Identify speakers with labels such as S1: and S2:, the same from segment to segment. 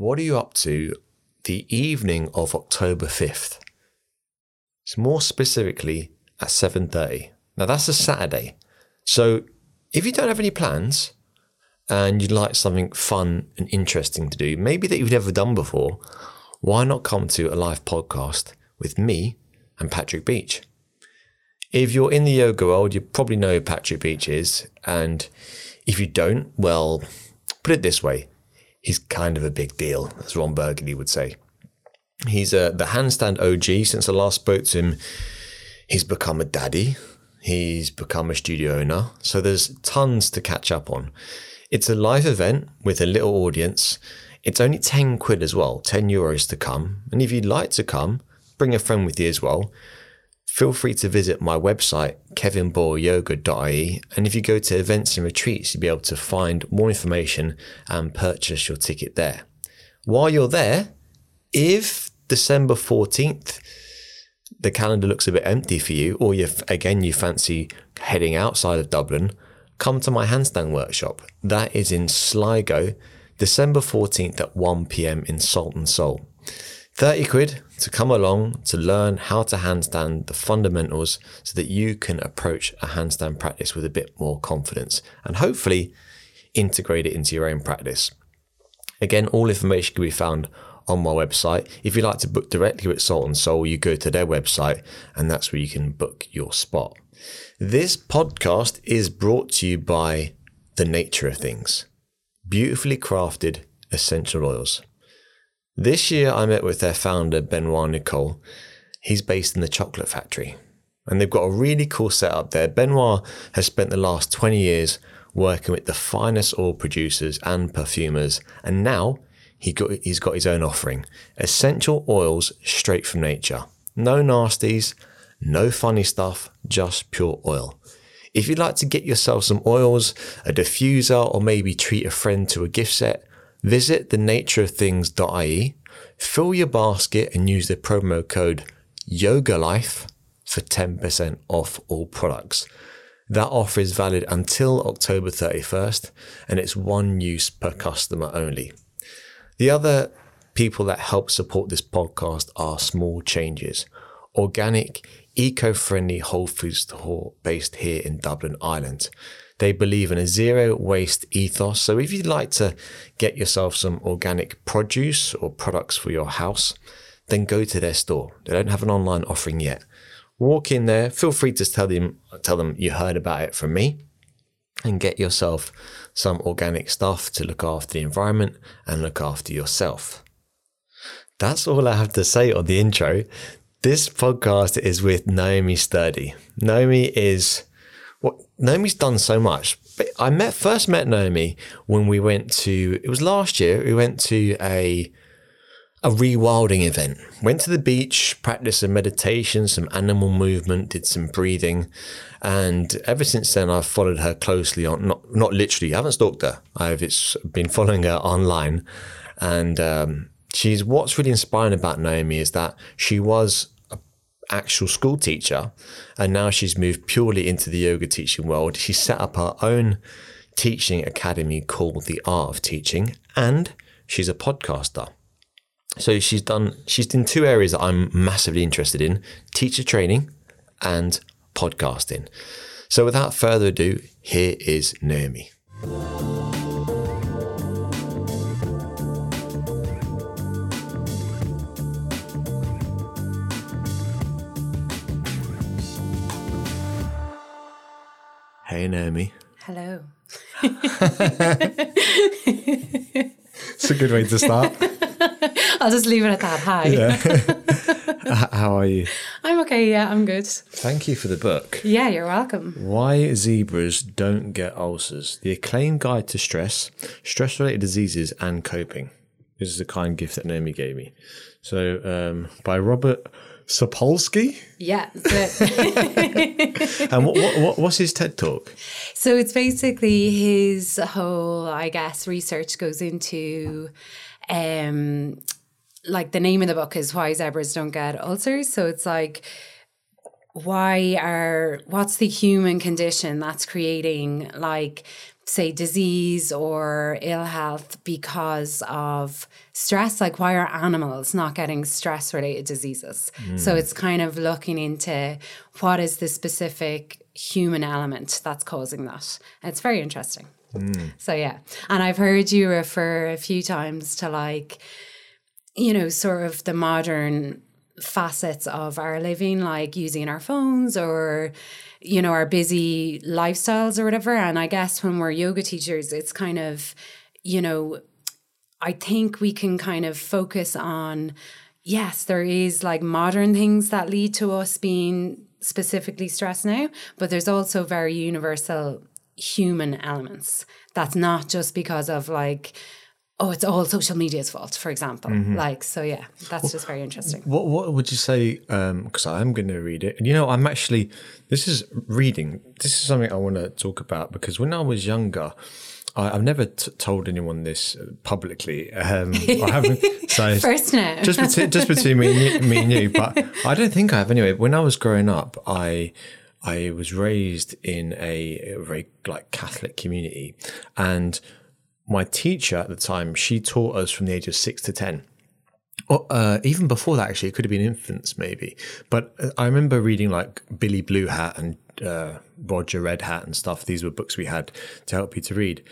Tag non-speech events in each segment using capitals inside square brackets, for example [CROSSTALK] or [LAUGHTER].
S1: what are you up to the evening of October 5th? It's more specifically at 7.30. Now that's a Saturday. So if you don't have any plans and you'd like something fun and interesting to do, maybe that you've never done before, why not come to a live podcast with me and Patrick Beach? If you're in the yoga world, you probably know who Patrick Beach is. And if you don't, well, put it this way he's kind of a big deal, as Ron Burgundy would say. He's uh, the handstand OG. Since I last spoke to him, he's become a daddy. He's become a studio owner. So there's tons to catch up on. It's a live event with a little audience. It's only 10 quid as well, 10 euros to come. And if you'd like to come, bring a friend with you as well feel free to visit my website, kevinboyleyoga.ie. And if you go to events and retreats, you'll be able to find more information and purchase your ticket there. While you're there, if December 14th, the calendar looks a bit empty for you, or you again you fancy heading outside of Dublin, come to my handstand workshop. That is in Sligo, December 14th at 1 pm in Salt and Soul. 30 quid to come along to learn how to handstand the fundamentals so that you can approach a handstand practice with a bit more confidence and hopefully integrate it into your own practice. Again, all information can be found on my website. If you'd like to book directly with Salt and Soul, you go to their website and that's where you can book your spot. This podcast is brought to you by The Nature of Things, beautifully crafted essential oils. This year, I met with their founder, Benoit Nicole. He's based in the chocolate factory. And they've got a really cool setup there. Benoit has spent the last 20 years working with the finest oil producers and perfumers. And now he got, he's got his own offering essential oils straight from nature. No nasties, no funny stuff, just pure oil. If you'd like to get yourself some oils, a diffuser, or maybe treat a friend to a gift set, Visit thenatureofthings.ie, fill your basket and use the promo code YOGALIFE for 10% off all products. That offer is valid until October 31st and it's one use per customer only. The other people that help support this podcast are Small Changes, organic, eco friendly whole food store based here in Dublin, Ireland. They believe in a zero waste ethos. So if you'd like to get yourself some organic produce or products for your house, then go to their store. They don't have an online offering yet. Walk in there, feel free to tell them tell them you heard about it from me and get yourself some organic stuff to look after the environment and look after yourself. That's all I have to say on the intro. This podcast is with Naomi Sturdy. Naomi is what Naomi's done so much. But I met first met Naomi when we went to it was last year. We went to a a rewilding event. Went to the beach, practiced some meditation, some animal movement, did some breathing, and ever since then I've followed her closely on not not literally. I haven't stalked her. I've it's been following her online, and um, she's what's really inspiring about Naomi is that she was actual school teacher, and now she's moved purely into the yoga teaching world. She set up her own teaching academy called The Art of Teaching, and she's a podcaster. So she's done she's in two areas that I'm massively interested in: teacher training and podcasting. So without further ado, here is Naomi. Hey, Naomi.
S2: Hello.
S1: it's a good way to start. [LAUGHS]
S2: I'll just leave it at that. Hi.
S1: Yeah. [LAUGHS] How are you?
S2: I'm okay. Yeah, I'm good.
S1: Thank you for the book.
S2: Yeah, you're welcome.
S1: Why Zebras Don't Get Ulcers The Acclaimed Guide to Stress, Stress Related Diseases, and Coping. This is a kind gift that Naomi gave me. So, um, by Robert Sapolsky.
S2: Yeah. [LAUGHS]
S1: and what, what, what, what's his TED talk?
S2: So it's basically his whole, I guess, research goes into, um, like the name of the book is Why Zebras Don't Get Ulcers. So it's like, why are what's the human condition that's creating like say disease or ill health because of stress like why are animals not getting stress related diseases? So mm. it's kind of looking into what is the specific human element that's causing that. It's very interesting. Mm. So yeah. And i've heard you refer a few times to like you know sort of the modern facets of our living, like using our phones or, you know, our busy lifestyles or whatever. And I guess when we're yoga teachers, it's kind of, you know, I think we can kind of focus on, yes, there is like modern things that lead to us being specifically stressed now, but there's also very universal human elements. That's not just because of like, oh, it's all social media's fault, for example. Mm-hmm. Like, so yeah, that's just very interesting.
S1: What what would you say? Um, because I am going to read it, and you know, I'm actually. This is reading. This is something I want to talk about because when I was younger, I, I've never t- told anyone this uh, publicly. Um, I haven't. [LAUGHS] So
S2: First now.
S1: just between, just between me and, you, me and you, but I don't think I have anyway. When I was growing up, I I was raised in a, a very like Catholic community, and my teacher at the time she taught us from the age of six to ten. Or, uh, even before that, actually, it could have been infants, maybe. But uh, I remember reading like Billy Blue Hat and uh, Roger Red Hat and stuff. These were books we had to help you to read.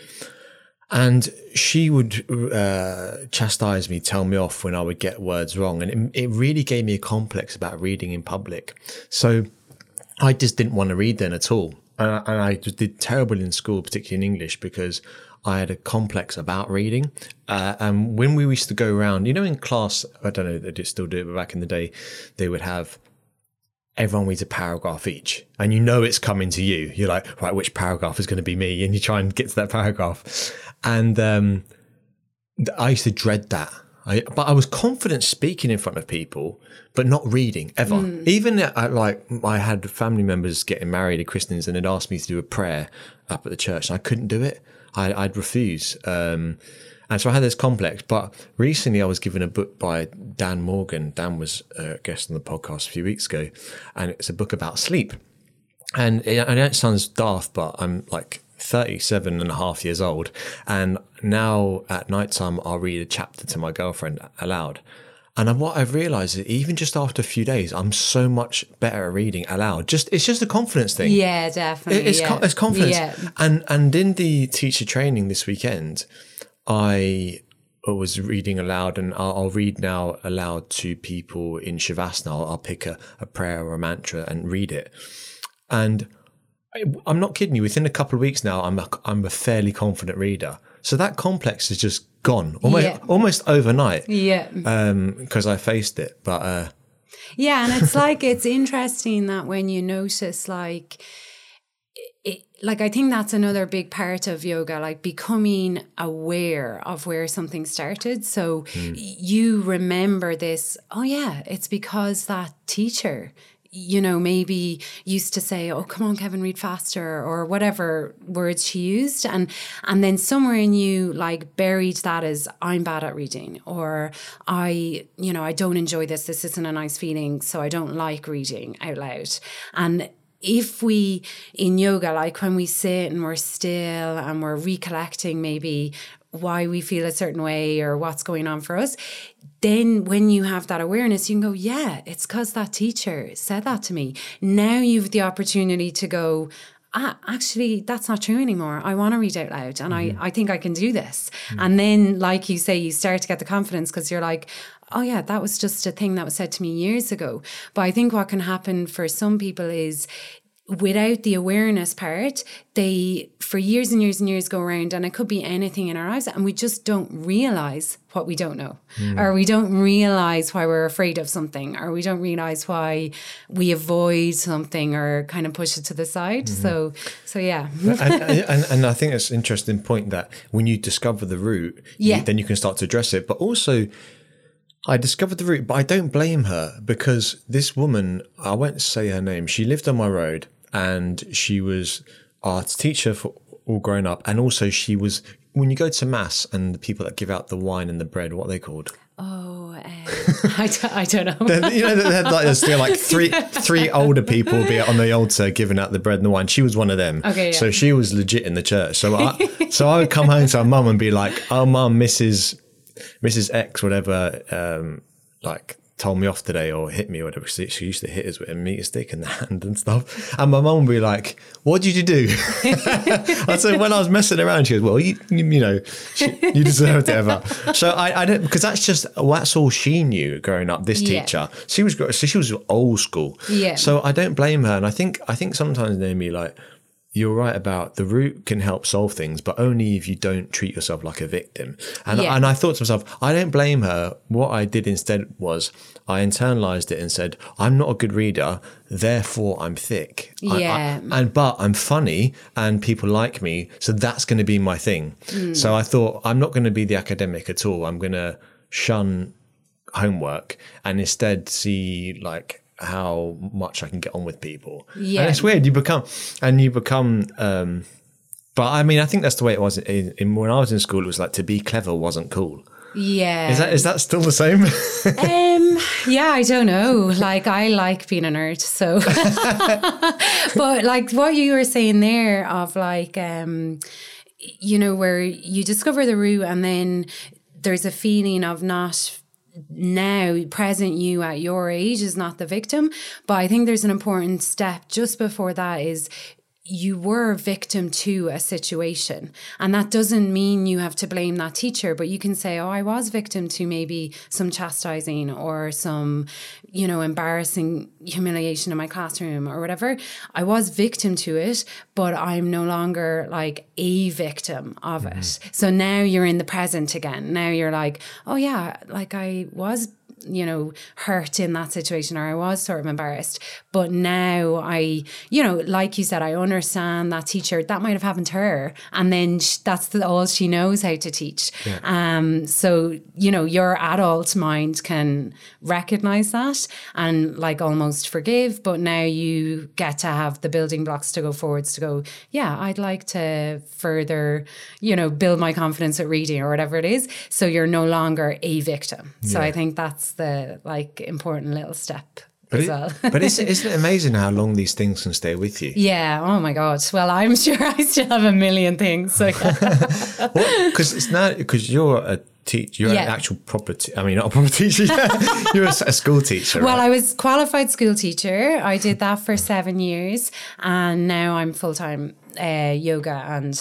S1: And she would uh, chastise me, tell me off when I would get words wrong. And it, it really gave me a complex about reading in public. So I just didn't want to read then at all. And I, did terrible in school, particularly in English, because I had a complex about reading. Uh, and when we used to go around, you know, in class, I don't know, if they do still do it, but back in the day, they would have everyone reads a paragraph each and you know it's coming to you. You're like, right, which paragraph is going to be me? And you try and get to that paragraph. And um, I used to dread that. I, but I was confident speaking in front of people, but not reading ever. Even at, like I had family members getting married at christenings and they'd asked me to do a prayer up at the church, and I couldn't do it. I, I'd refuse. Um, and so I had this complex. But recently I was given a book by Dan Morgan. Dan was a guest on the podcast a few weeks ago, and it's a book about sleep. And it, I know it sounds daft, but I'm like 37 and a half years old. And now at nighttime, I'll read a chapter to my girlfriend aloud. And what I've realized is even just after a few days, I'm so much better at reading aloud. Just it's just a confidence thing.
S2: Yeah, definitely.
S1: It's,
S2: yeah.
S1: it's confidence.
S2: Yeah.
S1: And and in the teacher training this weekend, I was reading aloud, and I'll, I'll read now aloud to people in Shavasana. I'll, I'll pick a, a prayer or a mantra and read it. And I, I'm not kidding you. Within a couple of weeks now, I'm a, I'm a fairly confident reader. So that complex is just gone almost
S2: Yeah.
S1: almost overnight
S2: Yeah.
S1: Um, because I faced it. But uh,
S2: Yeah, and it's like it's interesting that when you notice like it, like I think that's another big part of yoga, like becoming aware of where something started. So you remember this, oh yeah, it's because that teacher you know, maybe used to say, "Oh, come on, Kevin, read faster," or whatever words she used, and and then somewhere in you like buried that as I'm bad at reading, or I, you know, I don't enjoy this. This isn't a nice feeling, so I don't like reading out loud. And if we in yoga, like when we sit and we're still and we're recollecting maybe why we feel a certain way or what's going on for us, then when you have that awareness, you can go, yeah, it's because that teacher said that to me. Now you've the opportunity to go, ah, actually, that's not true anymore. I want to read out loud and I, I think I can do this. And then, like you say, you start to get the confidence because you're like, oh, yeah, that was just a thing that was said to me years ago. But I think what can happen for some people is without the awareness part, they for years and years and years go around, and it could be anything in our lives, and we just don't realize what we don't know, hmm. or we don't realize why we're afraid of something, or we don't realize why we avoid something or kind of push it to the side. Mm-hmm. So, so yeah, [LAUGHS]
S1: and, and, and I think it's an interesting point that when you discover the root, you-
S2: Yeah.
S1: then you can start to address it. But also, I discovered the root, but I don't blame her because this woman, I won't say her name, she lived on my road and she was our teacher for all grown up. And also, she was, when you go to Mass and the people that give out the wine and the bread, what are they called?
S2: oh, I, don't, I don't know.
S1: you know, they had like, there's still like three [LAUGHS] three older people be on the altar giving out the bread and the wine. She was one of them.
S2: Okay, yeah.
S1: So she was legit in the church. So I, [LAUGHS] so I would come home to my mum and be like, "Oh, mum, Mrs. Mrs. X, whatever, um, like." Told me off today or hit me or whatever. She, she used to hit us with a meat stick in the [LAUGHS] hand and stuff. And my mum would be like, What did you do? [LAUGHS] I said, When I was messing around, she goes, Well, you, you, you know, she, you deserved it ever. So I, I don't, because that's just, well, that's all she knew growing up, this
S2: Yeah.
S1: teacher. She was, so she was old school.
S2: Yeah.
S1: So I don't blame her. And I think, I think sometimes, Naomi, like, you're right about the root can help solve things, but only if you don't treat yourself like a victim. And
S2: Yeah.
S1: and I thought to myself, I don't blame her. What I did instead was I internalized it and said, I'm not a good reader, therefore I'm thick. I- I-
S2: Yeah.
S1: and but I'm funny and people like me, so that's going to be my thing.
S2: Hmm.
S1: So I thought I'm not going to be the academic at all. I'm going to shun homework and instead see like how much I can get on with people.
S2: Yeah.
S1: And it's weird. You become and you become um but I mean I think that's the way it was in, in when I was in school it was like to be clever wasn't cool.
S2: Yeah.
S1: Is that is that still the same? [LAUGHS]
S2: Um, yeah, I don't know. Like, I like being a nerd, so. [LAUGHS] but like what you were saying there of like, um, you know, where you discover the root and then there's a feeling of not now present you at your age is not the victim but i think there's an important step just before that is you were a victim to a situation. And that doesn't mean you have to blame that teacher, but you can say, oh, I was victim to maybe some chastising or some, you know, embarrassing humiliation in my classroom or whatever. I was victim to it, but I'm no longer like a victim of mm-hmm. it. So now you're in the present again. Now you're like, oh, yeah, like I was you know, hurt in that situation or I was sort of embarrassed. But now I, you know, like you said, I understand that teacher, that might have happened to her. And then sh- that's the, all she knows how to teach. Um, so, you know, your adult mind can recognize that and like almost forgive. But now you get to have the building blocks to go forwards to go, yeah, I'd like to further, you know, build my confidence at reading or whatever it is. So you're no longer a victim. So I think that's the like important little step
S1: But,
S2: as
S1: it-
S2: well.
S1: but isn't, [LAUGHS] isn't it amazing how long these things can stay with you?
S2: yeah. Oh my God. Well, I'm [LAUGHS] sure I still have a million things. So [LAUGHS]
S1: Because it's not because you're a teacher, you're
S2: Yeah.
S1: an actual proper. Te- I mean, not a proper teacher. you're a school teacher.
S2: Well,
S1: right?
S2: I was qualified school teacher. I did that for seven years, and now I'm full time uh, yoga and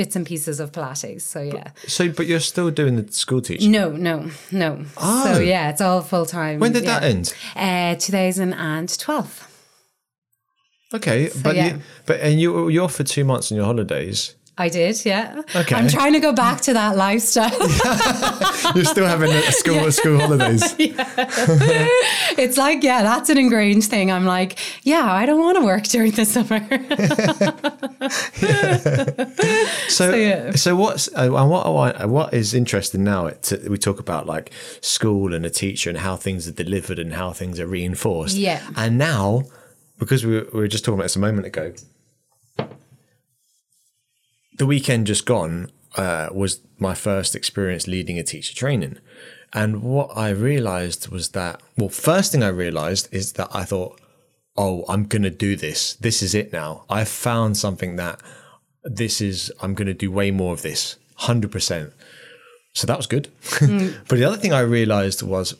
S2: bits and pieces of Pilates. So yeah,
S1: so, but you're still doing the school teaching.
S2: no, no, no.
S1: Oh.
S2: So yeah, it's all full time.
S1: When did that end?
S2: Uh, 2012.
S1: Okay, but
S2: yeah.
S1: you, but and you you're for two months on your holidays.
S2: I did, yeah.
S1: Okay.
S2: I'm trying to go back to that lifestyle. [LAUGHS]
S1: You're still having a school school holidays. [LAUGHS]
S2: it's like, yeah, that's an ingrained thing. I'm like, yeah, I don't want to work during the summer. [LAUGHS]
S1: So,
S2: yeah.
S1: so what's uh, and what I- what is interesting now? It, we talk about like school and a teacher and how things are delivered and how things are reinforced.
S2: Yeah.
S1: And now, because we were, we were just talking about this a moment ago, the weekend just gone uh, was my first experience leading a teacher training. And what I realized was that, well, first thing I realized is that I thought, oh, I'm going to do this. This is it now. I've found something that this is, I'm going to do way more of this, 100%. So that was good. [LAUGHS] but the other thing I realized was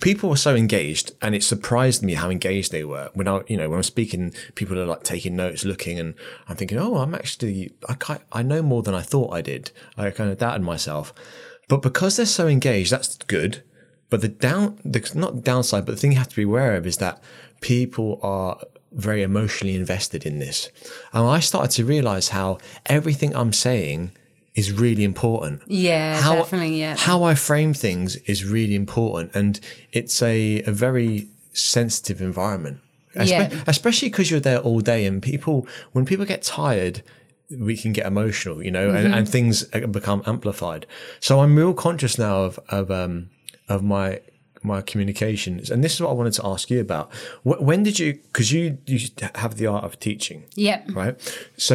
S1: people were so engaged and it surprised me how engaged they were. When i you know when i'm speaking people are like taking notes looking and i'm thinking oh i'm actually i i know more than i thought i did. I kind of doubted myself. But because they're so engaged that's good. But the down the not downside but the thing you have to be aware of is that people are very emotionally invested in this. And i started to realize how everything i'm saying is really important
S2: yeah,
S1: how,
S2: definitely. Yeah.
S1: How I frame things is really important, and it's a, a very sensitive environment. Espe-
S2: Yeah.
S1: Especially because you're there all day, and people, when people get tired, we can get emotional, you know,
S2: Mm-hmm.
S1: and, and things uh, become amplified. So I'm real conscious now of of um of my my communications, and this is what I wanted to ask you about. Wh- When did you? Because you you have the art of teaching,
S2: yeah.
S1: right? So,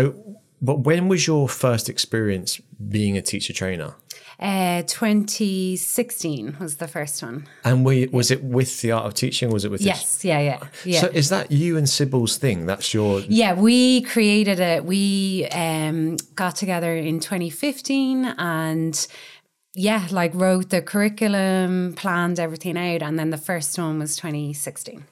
S1: but when was your first experience being a teacher trainer?
S2: Uh, 2016 was the first one.
S1: And we, was it with the art of teaching? Was it with
S2: Yes, yeah, yeah, yeah.
S1: So is that you and Sybil's thing? That's your
S2: Yeah, we created it. We um, got together in 2015 and yeah, like wrote the curriculum, planned everything out, and then the first one was 2016.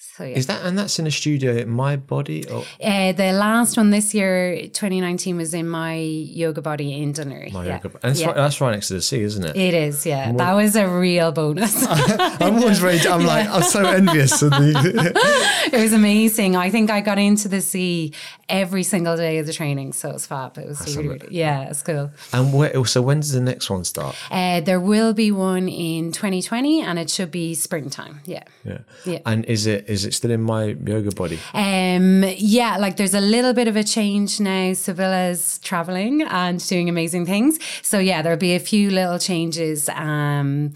S2: So yeah.
S1: Is that and that's in a studio at My Body or
S2: Uh, the last one this year, 2019, was in my yoga body in Dún Laoghaire.
S1: My
S2: yeah.
S1: Yoga? And it's
S2: Yeah.
S1: right, that's right next to the sea, isn't it?
S2: It is, yeah. That was a real bonus. [LAUGHS]
S1: I'm always very. I'm like I'm so envious of the. [LAUGHS]
S2: it was amazing. I think I got into the sea every single day of the training, so it was fab. It was really, really, yeah, it's cool.
S1: and where, so when does the next one start?
S2: Uh, there will be one in 2020, and it should be springtime. Yeah.
S1: Yeah.
S2: Yeah.
S1: And is it is it still in my yoga body?
S2: Um, yeah, like there's a little bit of a change now. Sibylla's traveling and doing amazing things. So yeah, there'll be a few little changes um,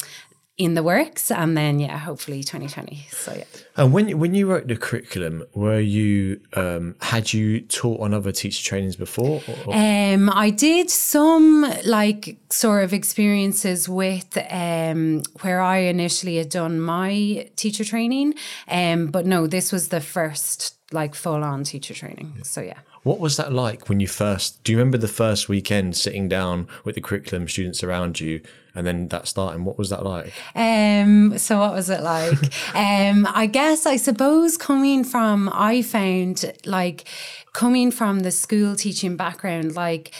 S2: in the works, and then yeah, hopefully 2020. So yeah.
S1: And when when you wrote the curriculum, were you um, had you taught on other teacher trainings before? Or,
S2: Um, I did some like sort of experiences with um, where I initially had done my teacher training, um, but no, this was the first like full on teacher training. So yeah.
S1: What was that like when you first? Do you remember the first weekend sitting down with the curriculum students around you, and then that starting? What was that like?
S2: Um, so what was it like? [LAUGHS] um, I guess I suppose coming from I found like coming from the school teaching background, like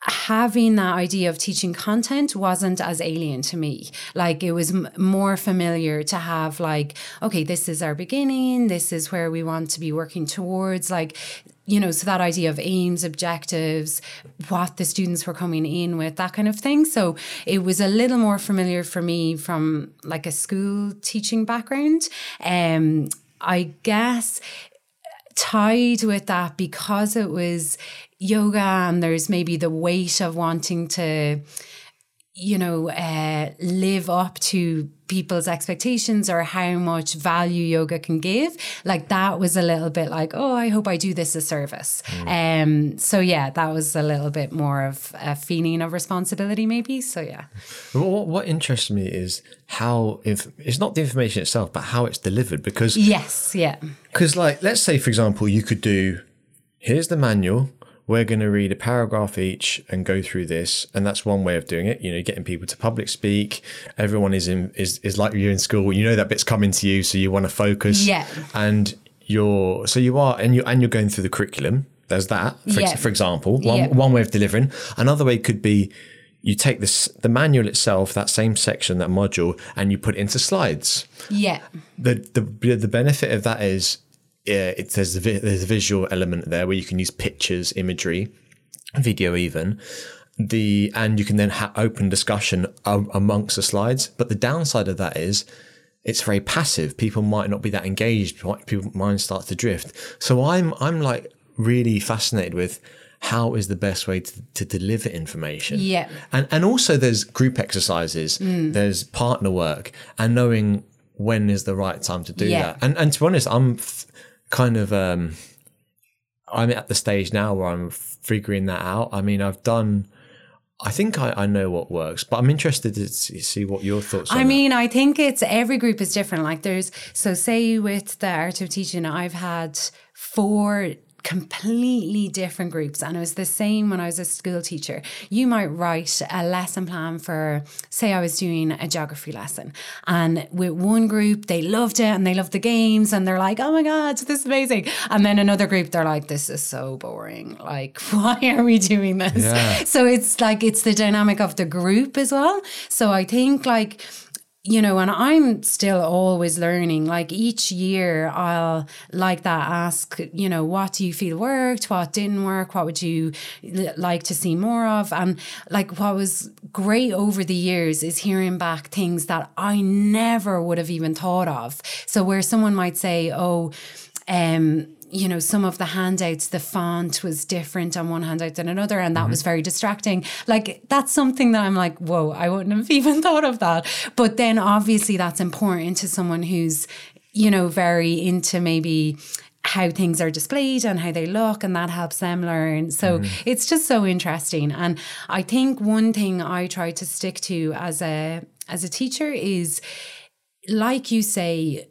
S2: having that idea of teaching content wasn't as alien to me. Like it was m- more familiar to have like, okay, this is our beginning. This is where we want to be working towards. Like, you know, so that idea of aims, objectives, what the students were coming in with, that kind of thing. So it was a little more familiar for me from like a school teaching background. Um, I guess tied with that because it was yoga and there's maybe the weight of wanting to you know uh, live up to people's expectations or how much value yoga can give like that was a little bit like oh i hope i do this a service um so yeah that was a little bit more of a feeling of responsibility maybe so yeah
S1: What, what interests me is how if it's not the information itself, but how it's delivered. Because
S2: yes yeah
S1: because like let's say for example, you could do here's the manual. We're going to read a paragraph each and go through this, and that's one way of doing it. You know, getting people to public speak. Everyone is in is is like you're in school. You know that bit's coming to you, so you want to focus.
S2: Yeah.
S1: And you're so you are, and you and you're going through the curriculum. There's that, for, ex-
S2: Yeah.
S1: for example. One
S2: Yeah.
S1: one way of delivering. Another way could be you take this the manual itself, that same section, that module, and you put it into slides
S2: yeah
S1: the the the benefit of that is yeah, it there's a, vi- there's a visual element there where you can use pictures, imagery, video even. The and you can then ha- open discussion amongst the slides. But the downside of that is it's very passive. People might not be that engaged. People mind starts to drift. So I'm I'm like really fascinated with how is the best way to, to deliver information.
S2: Yeah.
S1: And and also there's group exercises, hmm. there's partner work, and knowing when is the right time to do
S2: Yeah.
S1: that. And and to be honest, I'm f- kind of um I'm at the stage now where I'm figuring that out. I mean, I've done I think I, I know what works, but I'm interested to see see what your thoughts are.
S2: I mean, I think it's every group is different. Like there's so say with the art of teaching, I've had four completely different groups and it was the same when I was a school teacher. You might write a lesson plan for say I was doing a geography lesson and with one group they loved it and they loved the games and they're like, "Oh my god, this is amazing." And then another group they're like, "This is so boring. Like, [LAUGHS] why are we doing this?"
S1: Yeah.
S2: So it's like it's the dynamic of the group as well. So I think like you know, and I'm still always learning. Like each year, I'll like that ask, you know, what do you feel worked? What didn't work? What would you like to see more of? And like what was great over the years is hearing back things that I never would have even thought of. So where someone might say, oh, um, you know, some of the handouts, the font was different on one handout than another, and that mm-hmm. was very distracting. Like, that's something that I'm like, whoa, I wouldn't have [LAUGHS] even thought of that. But then obviously, that's important to someone who's, you know, very into maybe how things are displayed and how they look and that helps them learn so mm-hmm. it's just so interesting and i think one thing i try to stick to as a as a teacher is like you say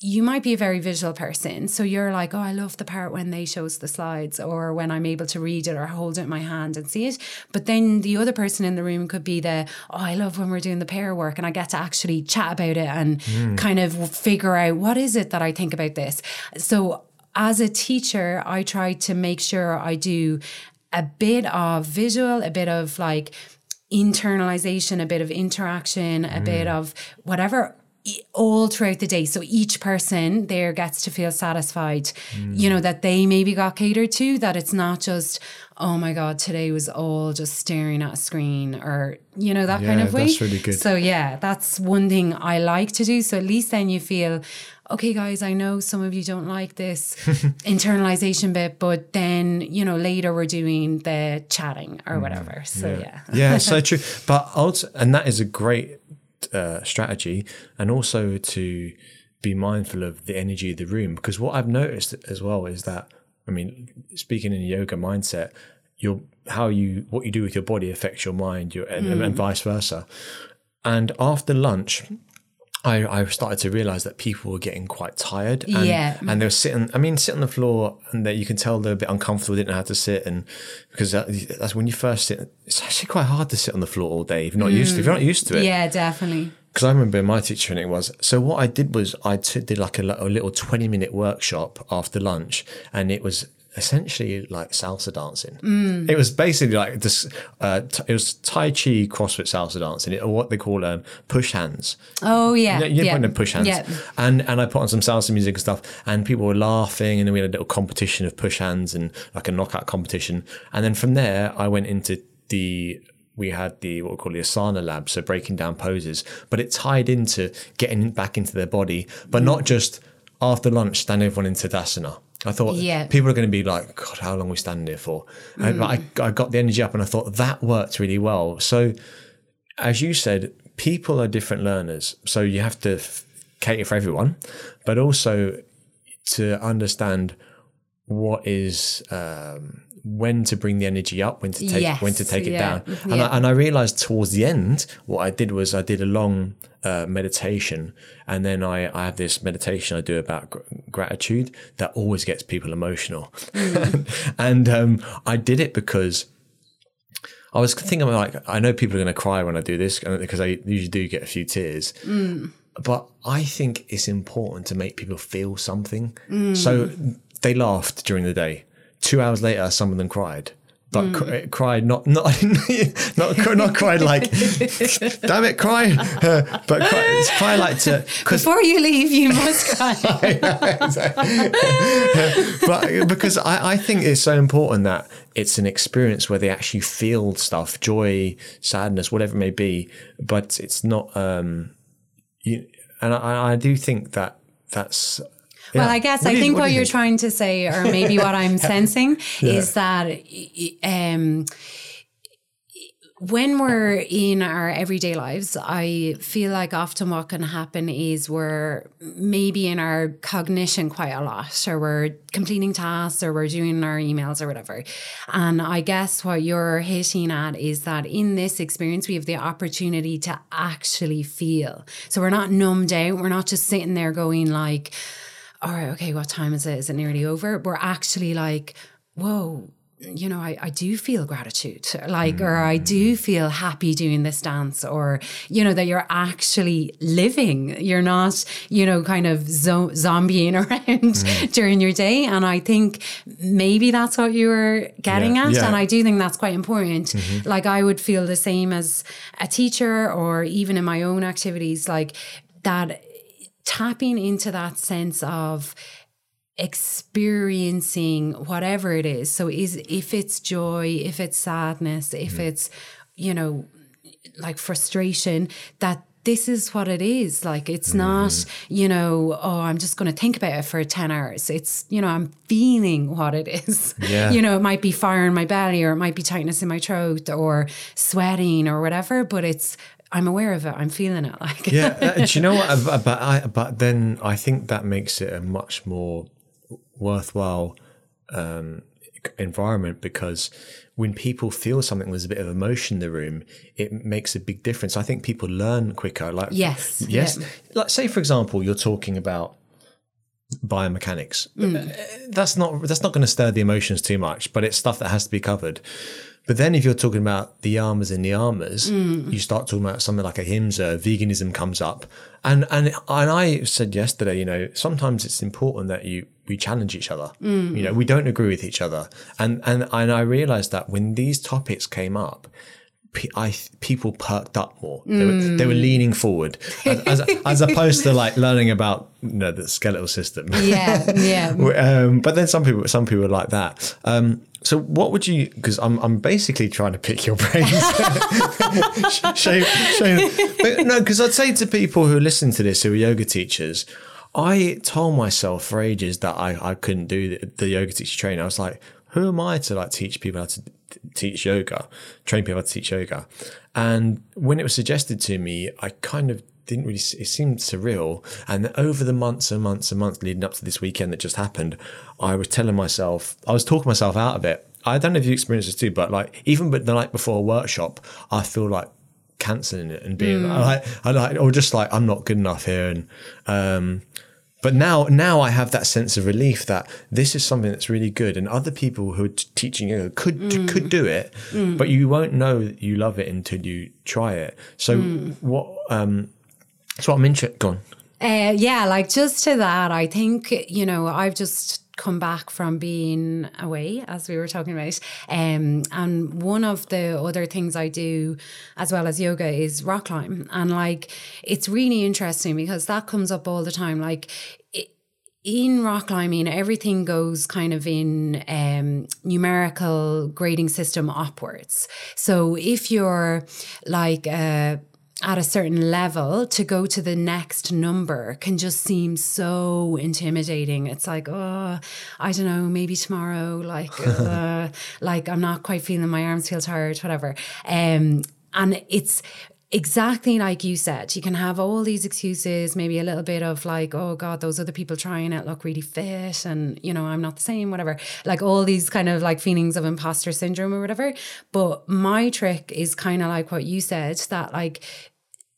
S2: you might be a very visual person so you're like oh i love the part when they shows the slides or when i'm able to read it or hold it in my hand and see it. But then the other person in the room could be the oh i love when we're doing the pair work and i get to actually chat about it and hmm. kind of figure out what is it that i think about this. So as a teacher i try to make sure i do a bit of visual a bit of like internalization, a bit of interaction, a bit hmm. of whatever all throughout the day. So each person there gets to feel satisfied, you mm. know, that they maybe got catered to, that it's not just, oh my God, today was all just staring at a screen or, you know, that kind of way.
S1: that's really good.
S2: So yeah, that's one thing I like to do. So at least then you feel, okay, guys, I know some of you don't like this [LAUGHS] internalization bit, but then, you know, later we're doing the chatting or mm, whatever. So yeah.
S1: yeah, so [LAUGHS] true. But also, and that is a great uh, strategy, and also to be mindful of the energy of the room. Because what I've noticed as well is that, I mean, speaking in a yoga mindset, your how you what you do with your body affects your mind, your and, and vice versa. And after lunch. I, I started to realize that people were getting quite tired and,
S2: Yeah.
S1: and they were sitting I mean sit on the floor and that you can tell they're a bit uncomfortable didn't know how to sit and because that, that's when you first sit it's actually quite hard to sit on the floor all day if you're not used to if you're not used to it
S2: Yeah, definitely.
S1: because I remember my teacher and it was so what I did was I t- did like a, a little 20 minute workshop after lunch and it was essentially like salsa dancing it was basically like this uh, t- it was tai chi crossfit salsa dancing it, or what they call um, push hands
S2: Oh yeah.
S1: yeah, you
S2: yeah.
S1: put in push hands.
S2: Yeah.
S1: And and I put on some salsa music and stuff, and people were laughing, and then we had a little competition of push hands and like a knockout competition. And then from there, I went into the we had the what we call the asana lab, so breaking down poses, but it tied into getting back into their body, but not just after lunch, stand everyone into Tadasana. I thought
S2: Yeah.
S1: people are going to be like, God, how long are we standing here for? And, but I, I got the energy up and I thought that worked really well. So as you said, people are different learners. So you have to cater for everyone, but also to understand what is um, when to bring the energy up, when to take
S2: Yes,
S1: when to take it
S2: yeah,
S1: down. And,
S2: yeah.
S1: I, and I realized towards the end, what I did was I did a long uh, meditation, and then I, I have this meditation I do about gr- gratitude that always gets people emotional,
S2: Mm. [LAUGHS]
S1: and um, I did it because. I was thinking like I know people are going to cry when I do this because I usually do get a few tears. But I think it's important to make people feel something. So they laughed during the day. Two hours later, some of them cried. But cr- cried not not [LAUGHS] not not cried like [LAUGHS] damn it cry uh, [LAUGHS] but cry, cry like to
S2: Before you leave, you must cry.
S1: but because I, I think it's so important that it's an experience where they actually feel stuff, joy, sadness, whatever it may be, but it's not. Um, you, and I, I do think that that's.
S2: Well. I guess
S1: What
S2: I
S1: do you-
S2: think
S1: what
S2: what,
S1: you
S2: you're
S1: think?
S2: trying to say, or maybe what I'm [LAUGHS] sensing, is that um, when we're in our everyday lives, I feel like often what can happen is we're maybe in our cognition quite a lot, or we're completing tasks, or we're doing our emails, or whatever. And I guess what you're hitting at is that in this experience, we have the opportunity to actually feel. So we're not numbed out, we're not just sitting there going, like, all right, okay, what time is it? Is it nearly over? We're actually like, whoa, you know, I, I do feel gratitude, [LAUGHS] like, or I do mm. feel happy doing this dance, or, you know, that you're actually living. You're not, you know, kind of zo- zombieing [LAUGHS] around mm. during your day. And I think maybe that's what you were getting
S1: Yeah,
S2: at.
S1: yeah.
S2: And I do think that's quite important. Mm-hmm. Like, I would feel the same as a teacher, or even in my own activities, like that tapping into that sense of experiencing whatever it is. So is if it's joy if it's sadness if mm. it's you know like frustration that this is what it is. Like it's mm-hmm. not you know oh i'm just going to think about it for 10 hours. It's you know i'm feeling what it is.
S1: Yeah.
S2: you know it might be fire in my belly or it might be tightness in my throat or sweating or whatever but it's i'm aware of it i'm feeling it like
S1: yeah, uh, do you know what? [LAUGHS] Uh, But I, but then I think that makes it a much more worthwhile um, environment because when people feel something there's a bit of emotion in the room it makes a big difference i think people learn quicker like
S2: Yes,
S1: yes
S2: yeah.
S1: like say for example you're talking about biomechanics
S2: Mm.
S1: That's not that's not going to stir the emotions too much but it's stuff that has to be covered but then if you're talking about the yamas and the niyamas,
S2: Mm.
S1: you start talking about something like ahimsa, veganism comes up. And and and I said yesterday, you know, sometimes it's important that you we challenge each other.
S2: Mm.
S1: You know, we don't agree with each other. And and and I realized that when these topics came up, I people perked up more. They, were, they were leaning forward, as, as, as opposed to like learning about you know the skeletal system.
S2: Yeah, yeah. [LAUGHS]
S1: Um, but then some people, some people are like that. Um, so what would you? Because I'm, I'm basically trying to pick your brains. [LAUGHS] Shame, shame. But no, because I'd say to people who listen to this, who are yoga teachers, I told myself for ages that I, I couldn't do the, the yoga teacher training. I was like, who am I to like teach people how to t- teach yoga, train people to teach yoga? And when it was suggested to me, I kind of didn't really, it seemed surreal. And over the months and months and months leading up to this weekend that just happened, I was telling myself, I was talking myself out of it. I don't know if you experienced this too, but like even but the night before a workshop, I feel like cancelling it and being like, I like, or just like I'm not good enough here. And um, but now, now I have that sense of relief that this is something that's really good, and other people who are t- teaching yoga could could do it, but you won't know that you love it until you try it. So what? Um, so I'm interested. Gone.
S2: Uh, yeah, like just to that, I think, you know, I've just come back from being away, as we were talking about. Um, and one of the other things I do, as well as yoga, is rock climb. And like, it's really interesting because that comes up all the time. Like, in rock climbing, everything goes kind of in um, numerical grading system upwards. So if you're like uh, at a certain level, to go to the next number can just seem so intimidating. It's like, oh, I don't know, maybe tomorrow, like, [LAUGHS] uh, like I'm not quite feeling my arms feel tired, whatever. Um, and it's exactly like you said, you can have all these excuses, maybe a little bit of like, oh God, those other people trying it look really fit and, you know, I'm not the same, whatever. Like all these kind of like feelings of imposter syndrome or whatever. But my trick is kind of like what you said, that like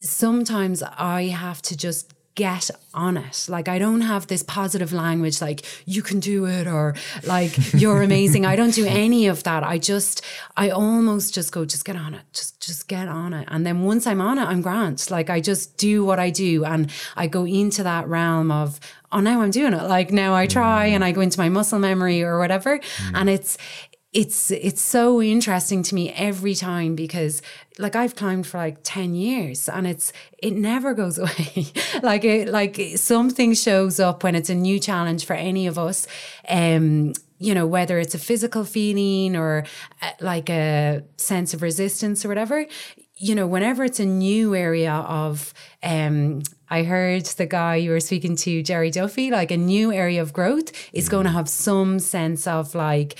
S2: sometimes I have to just get on it. Like I don't have this positive language like you can do it or like you're amazing. I don't do any of that. I just I almost just go just get on it. Just just get on it. And then once I'm on it, I'm grand. Like I just do what I do and I go into that realm of oh now I'm doing it. Like now I try mm. and I go into my muscle memory or whatever. Mm. And it's it's it's so interesting to me every time because like I've climbed for like 10 years and it's it never goes [LAUGHS] away. Like it like something shows up when it's a new challenge for any of us um you know whether it's a physical feeling or uh, like a sense of resistance or whatever. You know whenever it's a new area of um I heard the guy you were speaking to, Gerry Duffy, like a new area of growth is going to have some sense of like,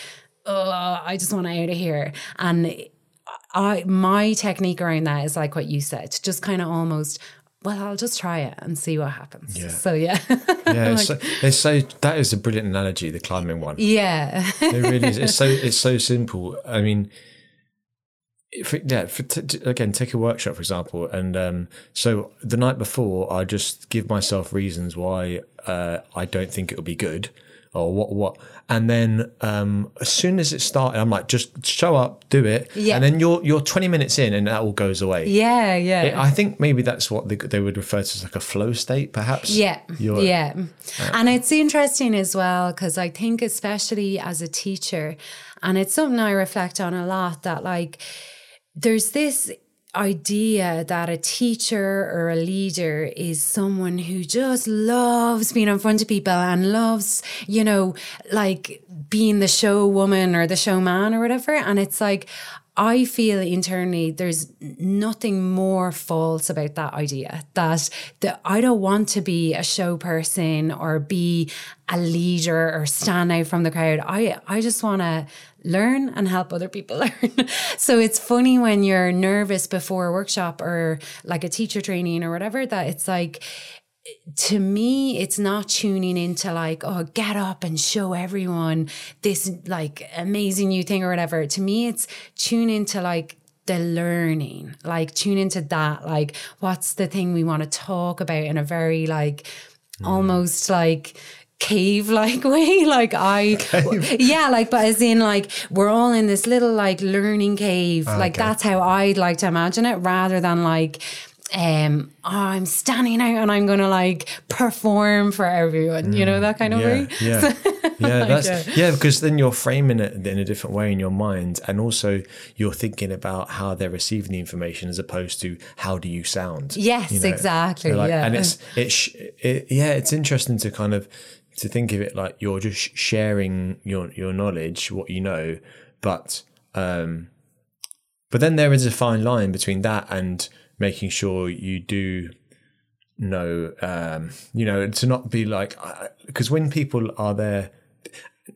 S2: oh, I just want to out of here. And I my technique around that is like what you said, just kind of almost, well, I'll just try it and see what happens.
S1: Yeah.
S2: So yeah. [LAUGHS]
S1: Yeah, it's, so, it's so that is a brilliant analogy. The climbing one.
S2: yeah.
S1: It really is. It's so [LAUGHS] it's so simple. I mean, yeah. For t- t- again, take a workshop for example, and um, so the night before, I just give myself reasons why uh, I don't think it'll be good, or what what, and then um, as soon as it started, I'm like, just show up, do it,
S2: Yeah.
S1: and then you're you're 20 minutes in, and that all goes away.
S2: yeah, yeah.
S1: I think maybe that's what they, they would refer to as like a flow state, perhaps.
S2: Yeah,
S1: You're-
S2: yeah. And it's interesting as well because I think, especially as a teacher, and it's something I reflect on a lot that, like, there's this idea that a teacher or a leader is someone who just loves being in front of people and loves, you know, like being the show woman or the showman or whatever. And it's like, I feel internally there's nothing more false about that idea that that I don't want to be a show person or be a leader or stand out from the crowd. I I just want to learn and help other people [LAUGHS] learn. so it's funny when you're nervous before a workshop or like a teacher training or whatever that it's like to me, it's not tuning into like, oh, get up and show everyone this like amazing new thing or whatever. To me, it's tune into like the learning, like tune into that. Like, what's the thing we want to talk about in a very like mm. almost like cave like [LAUGHS] way like i yeah like but as in like we're all in this little like learning cave like
S1: okay.
S2: that's how i'd like to imagine it rather than like um oh, i'm standing out and i'm gonna like perform for everyone you know that kind of
S1: yeah,
S2: way [LAUGHS]
S1: yeah, yeah. [LAUGHS] That's
S2: yeah.
S1: yeah, because then you're framing it in a different way in your mind, and also you're thinking about how they're receiving the information as opposed to how do you sound.
S2: Yes,
S1: you know?
S2: exactly,
S1: Like,
S2: yeah.
S1: and it's it's it, yeah, it's interesting to kind of to think of it like you're just sharing your your knowledge, what you know, but um, but then there is a fine line between that and making sure you do know, um, you know, to not be like because when people are there.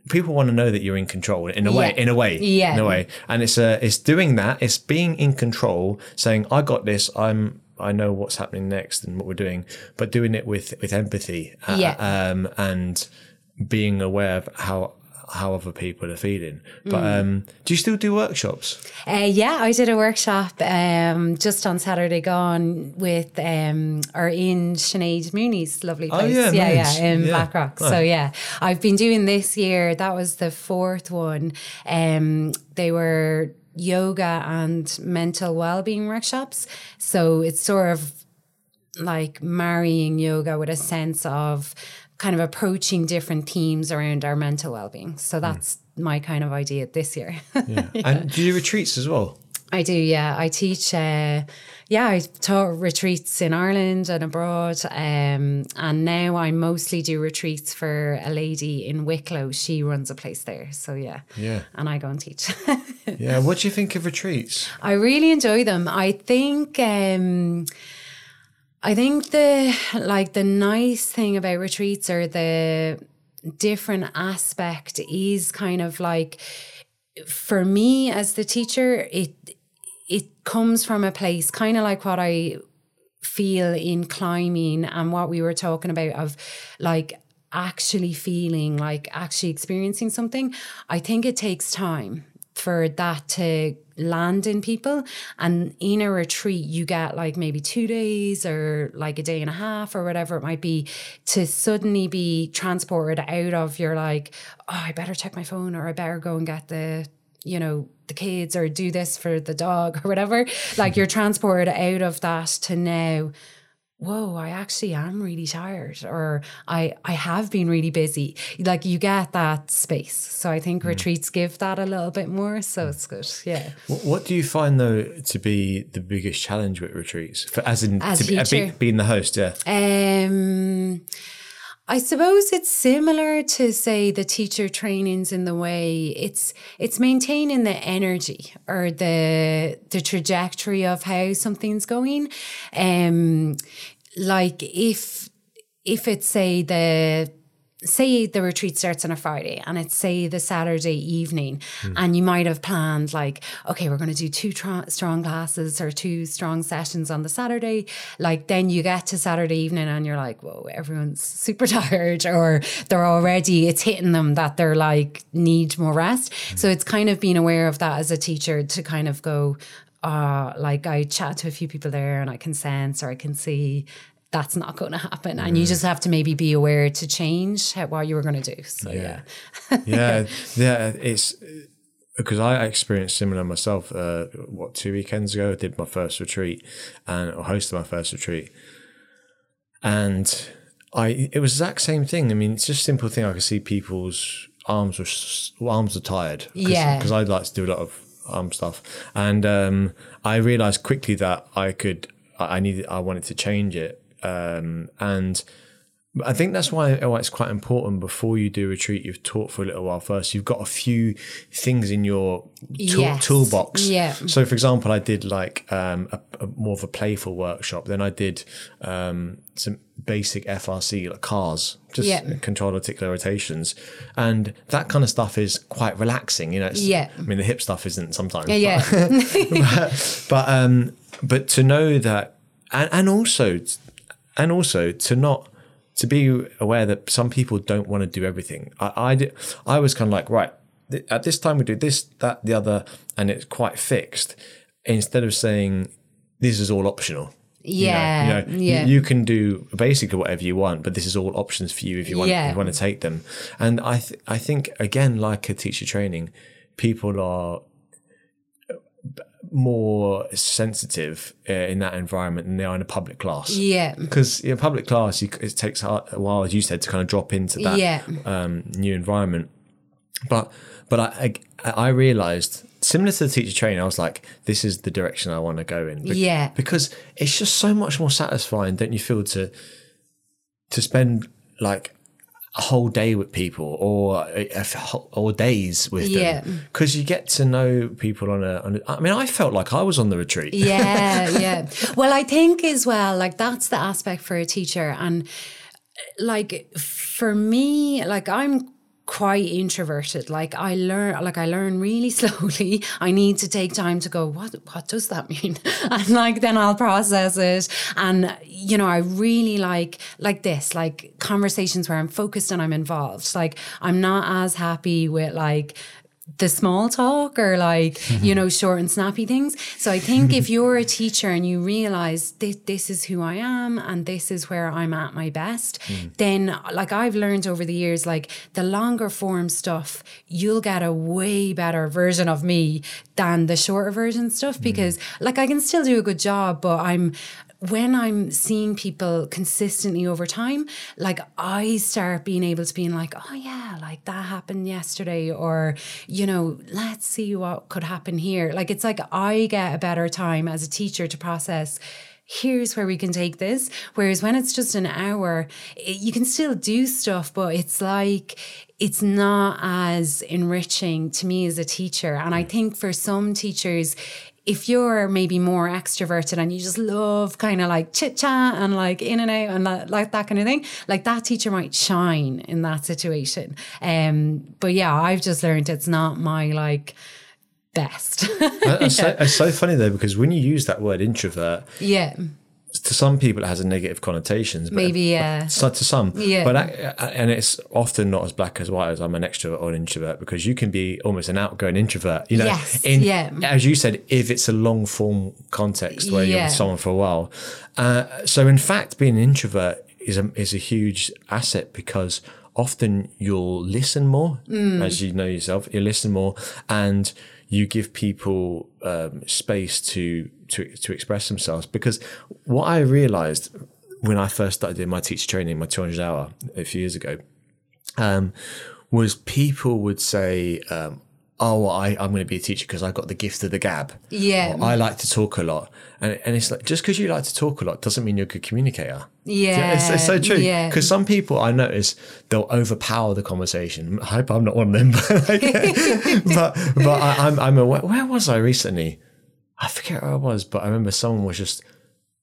S1: People want to know that you're in control in a way, in a way,
S2: Yeah.
S1: in a way, and it's uh, it's doing that. It's being in control, saying, "I got this. I'm I know what's happening next and what we're doing," but doing it with with empathy, uh,
S2: Yeah.
S1: um, and being aware of how how other people are feeling. But
S2: Mm.
S1: um, do you still do workshops?
S2: Uh, yeah, I did a workshop um, just on Saturday gone with um, or in Sinead Mooney's lovely place.
S1: Oh,
S2: place.
S1: yeah,
S2: yeah,
S1: nice.
S2: yeah, in
S1: Yeah.
S2: Blackrock. So yeah, I've been doing this year. That was the fourth one. Um, they were yoga and mental well-being workshops. So it's sort of like marrying yoga with a sense of kind of approaching different themes around our mental well-being. So that's my kind of idea this year. [LAUGHS]
S1: Yeah. And do you do retreats as well?
S2: I do, yeah. I teach, uh, yeah, I taught retreats in Ireland and abroad. Um, and now I mostly do retreats for a lady in Wicklow. She runs a place there. So, yeah.
S1: Yeah.
S2: And I go and teach. [LAUGHS]
S1: Yeah. [LAUGHS] What do you think of retreats?
S2: I really enjoy them. I think, um, I think the like the nice thing about retreats or the different aspect is kind of like for me as the teacher, it it comes from a place kind of like what I feel in climbing and what we were talking about of like actually feeling like actually experiencing something. I think it takes time for that to land in people. And in a retreat, you get like maybe two days or like a day and a half or whatever it might be to suddenly be transported out of your like, oh, I better check my phone or I better go and get the you know, the kids or do this for the dog [LAUGHS] or whatever. Like you're transported out of that to now, whoa, I actually am really tired or I I have been really busy. Like you get that space. So I think retreats give that a little bit more. So it's good. Yeah.
S1: What, do you find though to be the biggest challenge with retreats? For, as in
S2: As
S1: to be, uh, be, being the host, yeah.
S2: Um, I suppose it's similar to say the teacher trainings in the way it's it's maintaining the energy or the the trajectory of how something's going. Um, like if if it's say the say the retreat starts on a Friday and it's say the Saturday evening hmm. and you might have planned like okay we're going to do two tr- strong classes or two strong sessions on the Saturday like then you get to Saturday evening and you're like whoa everyone's [LAUGHS] super tired or they're already it's hitting them that they're like need more rest. Hmm. So it's kind of being aware of that as a teacher to kind of go uh like I chat to a few people there and I can sense or I can see that's not going to happen and you just have to maybe be aware to change how, what you were going to do so yeah,
S1: yeah, [LAUGHS] [LAUGHS] yeah. It's because I experienced similar myself. Uh, what two weekends ago, I did my first retreat and or hosted my first retreat, and I it was the exact same thing. I mean, it's just a simple thing. I could see people's arms were arms were tired. Cause,
S2: Yeah.
S1: because I like to do a lot of arm stuff, and um, I realized quickly that I could. I I needed. I wanted to change it, um, and. I think that's why, why it's quite important before you do retreat, you've taught for a little while first. You've got a few things in your tool,
S2: Yes.
S1: toolbox.
S2: Yeah.
S1: So, for example, I did like um, a, a more of a playful workshop. Then I did um, some basic FRC, like CARs, just
S2: Yeah.
S1: controlled articular rotations. And that kind of stuff is quite relaxing. You know,
S2: Yeah.
S1: I mean, the hip stuff isn't sometimes.
S2: yeah [LAUGHS]
S1: but, but, um, but to know that, and, and also, and also to not to be aware that some people don't want to do everything. I I, did, I was kind of like right th- at this time we do this that the other, and it's quite fixed. Instead of saying this is all optional. You know,
S2: Yeah,
S1: you, know, you-
S2: yeah.
S1: you can do basically whatever you want, but this is all options for you if you want,
S2: Yeah.
S1: if you want to take them. And I, th- I think again, like a teacher training, people are more sensitive uh, in that environment than they are in a public class.
S2: Yeah.
S1: Because in a public class, you, it takes a a while, as you said, to kind of drop into that
S2: Yeah.
S1: um, new environment. But but I, I I realized similar to the teacher training, I was like, this is the direction I want to go in. Be-
S2: Yeah.
S1: Because it's just so much more satisfying, don't you feel, to to spend like a whole day with people or a, a f- or days with
S2: Yeah.
S1: them because you get to know people on a, on a I mean I felt like I was on the retreat
S2: yeah, [LAUGHS] yeah. Well, I think as well, like that's the aspect for a teacher. And like for me, like I'm quite introverted. Like I learn like I learn really [LAUGHS] slowly. I need to take time to go, what what does that mean? [LAUGHS] And like then I'll process it. And you know, I really like like this, like conversations where I'm focused and I'm involved. Like I'm not as happy with like the small talk or like you mm-hmm. know short and snappy things. So i think if [LAUGHS] you're a teacher and you realize this, this is who i am and this is where i'm at my best mm. then like i've learned over the years like the longer form stuff you'll get a way better version of me than the shorter version stuff mm. because like i can still do a good job but i'm when I'm seeing people consistently over time, like I start being able to being like, oh yeah, like that happened yesterday, or you know, let's see what could happen here. Like it's like I get a better time as a teacher to process. Here's where we can take this. Whereas when it's just an hour, it, you can still do stuff, but it's like it's not as enriching to me as a teacher. And I think for some teachers, if you're maybe more extroverted and you just love kind of like chit chat and like in and out and that, like that kind of thing, like that teacher might shine in that situation. Um, but yeah, I've just learned it's not my like best. [LAUGHS]
S1: it's, so, it's so funny though because when you use that word introvert
S2: yeah,
S1: to some people it has a negative connotations but
S2: maybe yeah.
S1: so to some
S2: Yeah.
S1: but I, and it's often not as black as white as i'm an extrovert or an introvert because you can be almost an outgoing introvert you know
S2: Yes,
S1: in
S2: yeah.
S1: as you said if it's a long form context where you're with someone for a while uh, so in fact being an introvert is a, is a huge asset because often you'll listen more
S2: Mm.
S1: as you know yourself you listen more and you give people um, space to, to to express themselves because what I realized when I first started doing my teacher training, my 200 hour a few years ago, um, was people would say, um, "Oh, well, I, I'm going to be a teacher because I got the gift of the gab."
S2: Yeah.
S1: Or, I like to talk a lot, and and it's like just because you like to talk a lot doesn't mean you're a good communicator.
S2: Yeah,
S1: it's, it's so true.
S2: yeah.
S1: Because some people I notice they'll overpower the conversation. I hope I'm not one of them, [LAUGHS] but like, [LAUGHS] but, but I, I'm I'm aware. Where was I recently? I forget where I was, but I remember someone was just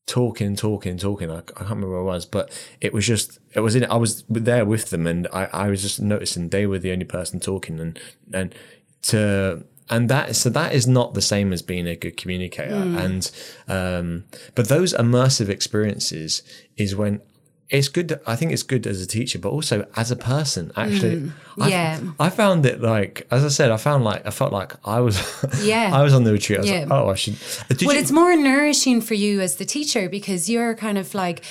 S1: talking, talking, talking. I, I can't remember where I was, but it was just it was in. I was there with them, and I, I was just noticing they were the only person talking, and and to and that so that is not the same as being a good communicator. And um, but those immersive experiences is when. It's good. I think it's good as a teacher, but also as a person. Actually, mm, I-
S2: Yeah.
S1: I found it like, as I said, I found like I felt like I was,
S2: Yeah. [LAUGHS]
S1: I was on the retreat. I was
S2: Yeah.
S1: like, oh, I should. Did
S2: well,
S1: you,
S2: it's more nourishing for you as the teacher because you're kind of like,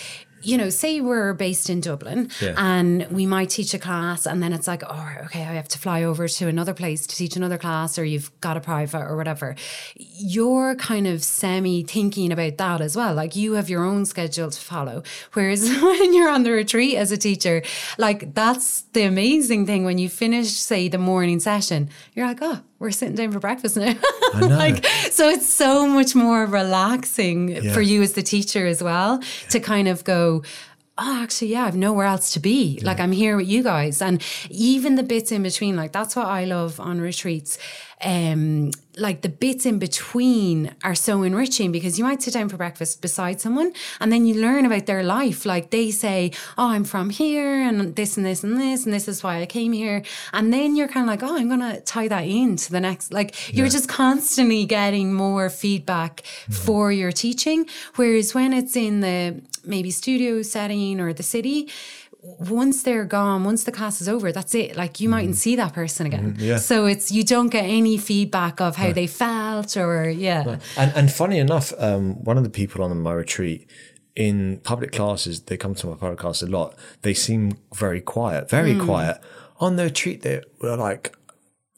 S2: you know, say we're based in Dublin
S1: Yeah.
S2: and we might teach a class, and then it's like, oh, okay, I have to fly over to another place to teach another class, or you've got a private or whatever. You're kind of semi thinking about that as well. Like you have your own schedule to follow. Whereas [LAUGHS] when you're on the retreat as a teacher, like that's the amazing thing when you finish, say, the morning session, you're like, oh, we're sitting down for breakfast now. [LAUGHS] like so it's so much more relaxing for you as the teacher as well to kind of go oh actually yeah i've nowhere else to be. Like i'm here with you guys. And even the bits in between like that's what i love on retreats um, like the bits in between are so enriching because you might sit down for breakfast beside someone and then you learn about their life. Like they say, Oh, I'm from here and this and this and this, and this is why I came here. And then you're kind of like, Oh, I'm going to tie that into the next. Like you're just constantly getting more feedback
S1: Mm-hmm.
S2: for your teaching. Whereas when it's in the maybe studio setting or the city, once they're gone, once the class is over, that's it. Like you mightn't see that person again.
S1: Mm-hmm. yeah.
S2: So it's you don't get any feedback of how they felt or yeah.
S1: And and funny enough, um, one of the people on my retreat in public classes, they come to my podcast a lot. They seem very quiet, very
S2: Hmm.
S1: quiet. On the retreat, they were like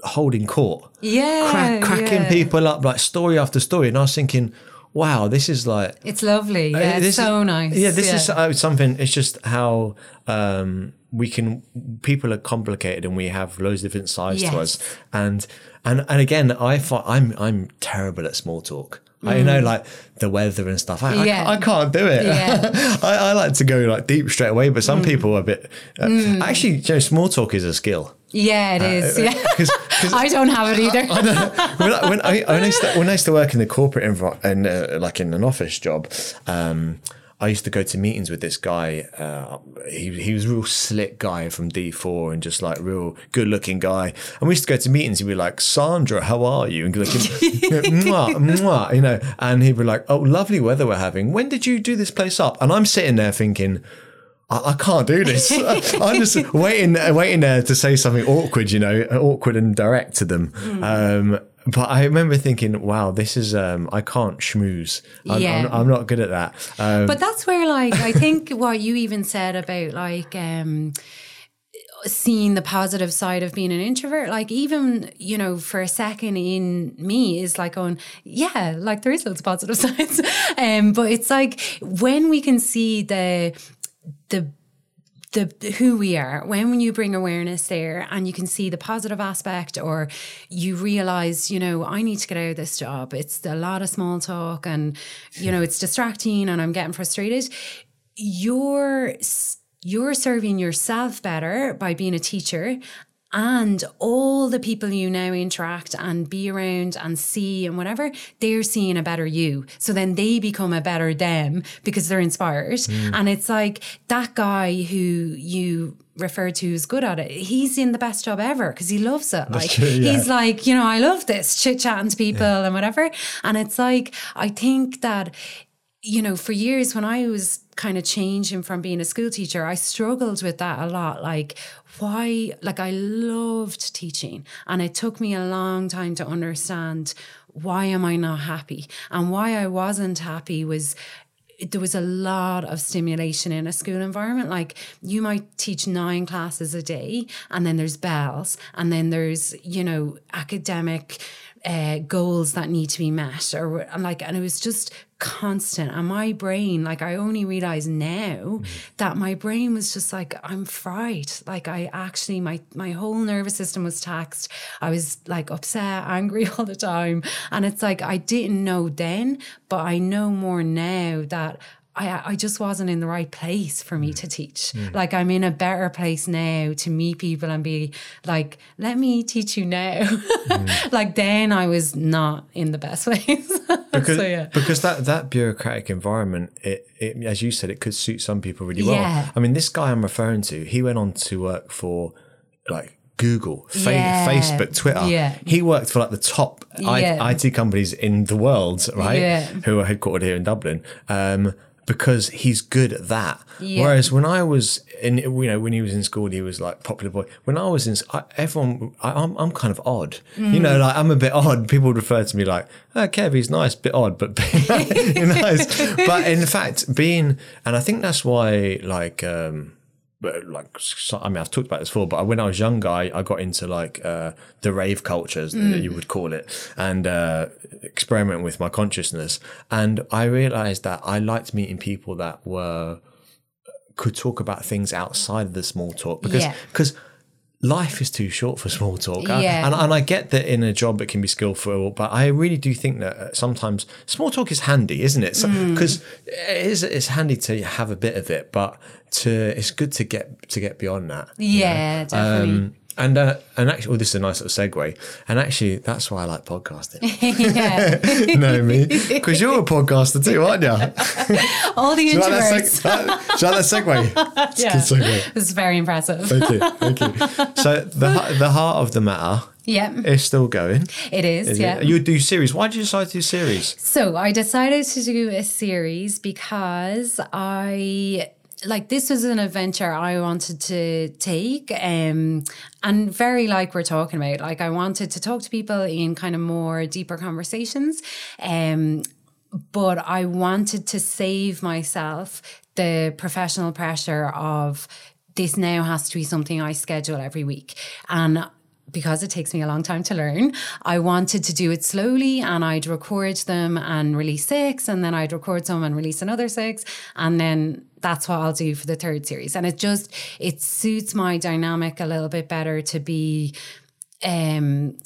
S1: holding court,
S2: Yeah.
S1: crack, cracking
S2: yeah.
S1: people up, like story after story. And I was thinking, wow, this is like
S2: It's lovely. Yeah,
S1: Uh,
S2: it's so
S1: is,
S2: nice.
S1: Yeah, this is uh, something. It's just how um, we can. People are complicated, and we have loads of different sides to us. And and and again, I find I'm I'm terrible at small talk. I you know like the weather and stuff. I,
S2: Mm. Yeah.
S1: I, I can't do it.
S2: Yeah. [LAUGHS]
S1: I, I like to go like deep straight away, but some people are a bit. Uh, Actually, you know, small talk is a skill.
S2: Yeah, it is. yeah.
S1: uh, [LAUGHS] 'cause- 'cause- [LAUGHS]
S2: I don't have it [LAUGHS] either.
S1: when, I, when, I, when, I used to, when I used to work in the corporate environment and uh, like in an office job, um, I used to go to meetings with this guy. Uh, he, he was a real slick guy from D4 and just like real good looking guy. And we used to go to meetings. He'd be like, Sandra, how are you? And like, mwah, mwah, you know, and he'd be like, oh, lovely weather we're having. When did you do this place up? And I'm sitting there thinking, I, I can't do this. [LAUGHS] I'm just waiting, waiting there to say something awkward, you know, awkward and direct to them. Um, but I remember thinking, wow, this is, um, I can't schmooze. I'm,
S2: Yeah.
S1: I'm, I'm not good at that. Um,
S2: But that's where, like, I think what you even said about, like, um, seeing the positive side of being an introvert, like, even, you know, for a second in me is like going, yeah, like, there is loads of positive [LAUGHS] sides. um, but it's like when we can see the, the, the who we are. When you bring awareness there and you can see the positive aspect or you realize you know i need to get out of this job. It's a lot of small talk and you know it's distracting and i'm getting frustrated. You're you're serving yourself better by being a teacher and all the people you now interact and be around and see and whatever, they're seeing a better you. So then they become a better them because they're inspired. Mm. And it's like that guy who you referred to who's good at it, he's in the best job ever because he loves it. Like
S1: true, yeah.
S2: he's like, you know, I love this chit chatting to people and whatever. And it's like, I think that you know, for years when I was kind of changing from being a school teacher, I struggled with that a lot. Like, why? Like, I loved teaching, and it took me a long time to understand why am I not happy, and why I wasn't happy was there was a lot of stimulation in a school environment. Like you might teach nine classes a day, and then there's bells, and then there's you know academic uh, goals that need to be met, or like, and it was just constant. And my brain, like, I only realize now that my brain was just like, I'm fried. Like, I actually, my my whole nervous system was taxed. I was like upset, [LAUGHS] angry all the time, and it's like I didn't know then, but I know more now that. I, I just wasn't in the right place for me to mm. teach. Mm. Like I'm in a better place now to meet people and be like, let me teach you now. [LAUGHS] Mm. like then I was not in the best [LAUGHS] place.
S1: because,
S2: so yeah.
S1: because that, that bureaucratic environment, it, it, as you said, it could suit some people really well.
S2: Yeah.
S1: I mean, this guy I'm referring to, he went on to work for like Google, fa-
S2: Yeah.
S1: Facebook, Twitter.
S2: Yeah.
S1: He worked for like the top I- IT companies in the world, right?
S2: Yeah.
S1: Who are headquartered here in Dublin. Um, because he's good at that.
S2: Yeah.
S1: Whereas when I was in, you know, when he was in school, he was like popular boy. When I was in, I, everyone, I, I'm, I'm kind of odd. You know, like I'm a bit odd. People would refer to me like, oh, Kev, he's nice, bit odd, but [LAUGHS] [LAUGHS] nice. But in fact, being, and I think that's why, like, um, but like I mean I've talked about this before, but when I was younger, I, I got into like uh, the rave cultures that you would call it, and uh, experiment with my consciousness. And I realized that I liked meeting people that were could talk about things outside of the small talk because
S2: Yeah.
S1: Life is too short for small talk.
S2: Yeah.
S1: and, and I get that in a job it can be skillful, but I really do think that uh, sometimes small talk is handy, isn't it?
S2: Mm.
S1: Because it is it's handy to have a bit of it, but to it's good to get to get beyond that.
S2: Yeah, definitely.
S1: Um, And uh, and actually, well, this is a nice little segue. And actually, that's why I like podcasting. [LAUGHS]
S2: yeah. [LAUGHS]
S1: know me, because you're a podcaster too, aren't you? [LAUGHS]
S2: All the
S1: Do you like that,
S2: introverts.
S1: seg- that, do you like that segue? It's
S2: Yeah.
S1: segue.
S2: It's very impressive.
S1: Thank you, thank you. So the the heart of the matter
S2: Yeah,
S1: is still going.
S2: it is.
S1: is
S2: yeah.
S1: it? You do series. Why did you decide to do series?
S2: So I decided to do a series because I like this was an adventure I wanted to take um and very like we're talking about. Like I wanted to talk to people in kind of more deeper conversations um but I wanted to save myself the professional pressure of this now has to be something I schedule every week. And because it takes me a long time to learn, I wanted to do it slowly and I'd record them and release six, and then I'd record some and release another six, and then that's what I'll do for the third series. And it just it suits my dynamic a little bit better to be um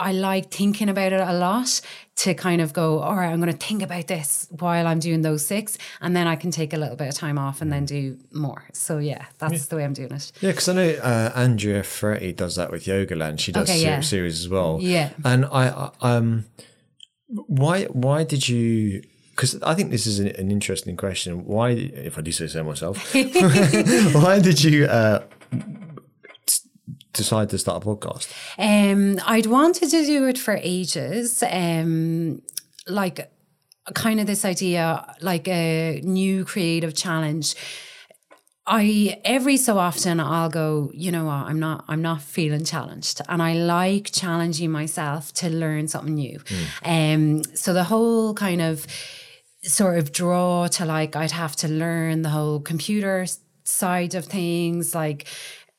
S2: I like thinking about it a lot to kind of go, all right, I'm going to think about this while I'm doing those six, and then I can take a little bit of time off and then do more. So yeah, that's the way I'm doing it.
S1: Yeah, because I know uh, Andrea Ferretti does that with Yogaland. She does
S2: Okay, yeah.
S1: series as well.
S2: Yeah.
S1: and I, I um, why why did you? Because I think this is an, an interesting question. Why, if I do say so myself, [LAUGHS] [LAUGHS] why did you uh, decide to start a podcast?
S2: Um, I'd wanted to do it for ages. Um, like kind of this idea, like a new creative challenge. I every so often I'll go, you know what, I'm not I'm not feeling challenged. And I like challenging myself to learn something new. Um so the whole kind of sort of draw to like I'd have to learn the whole computer side of things, like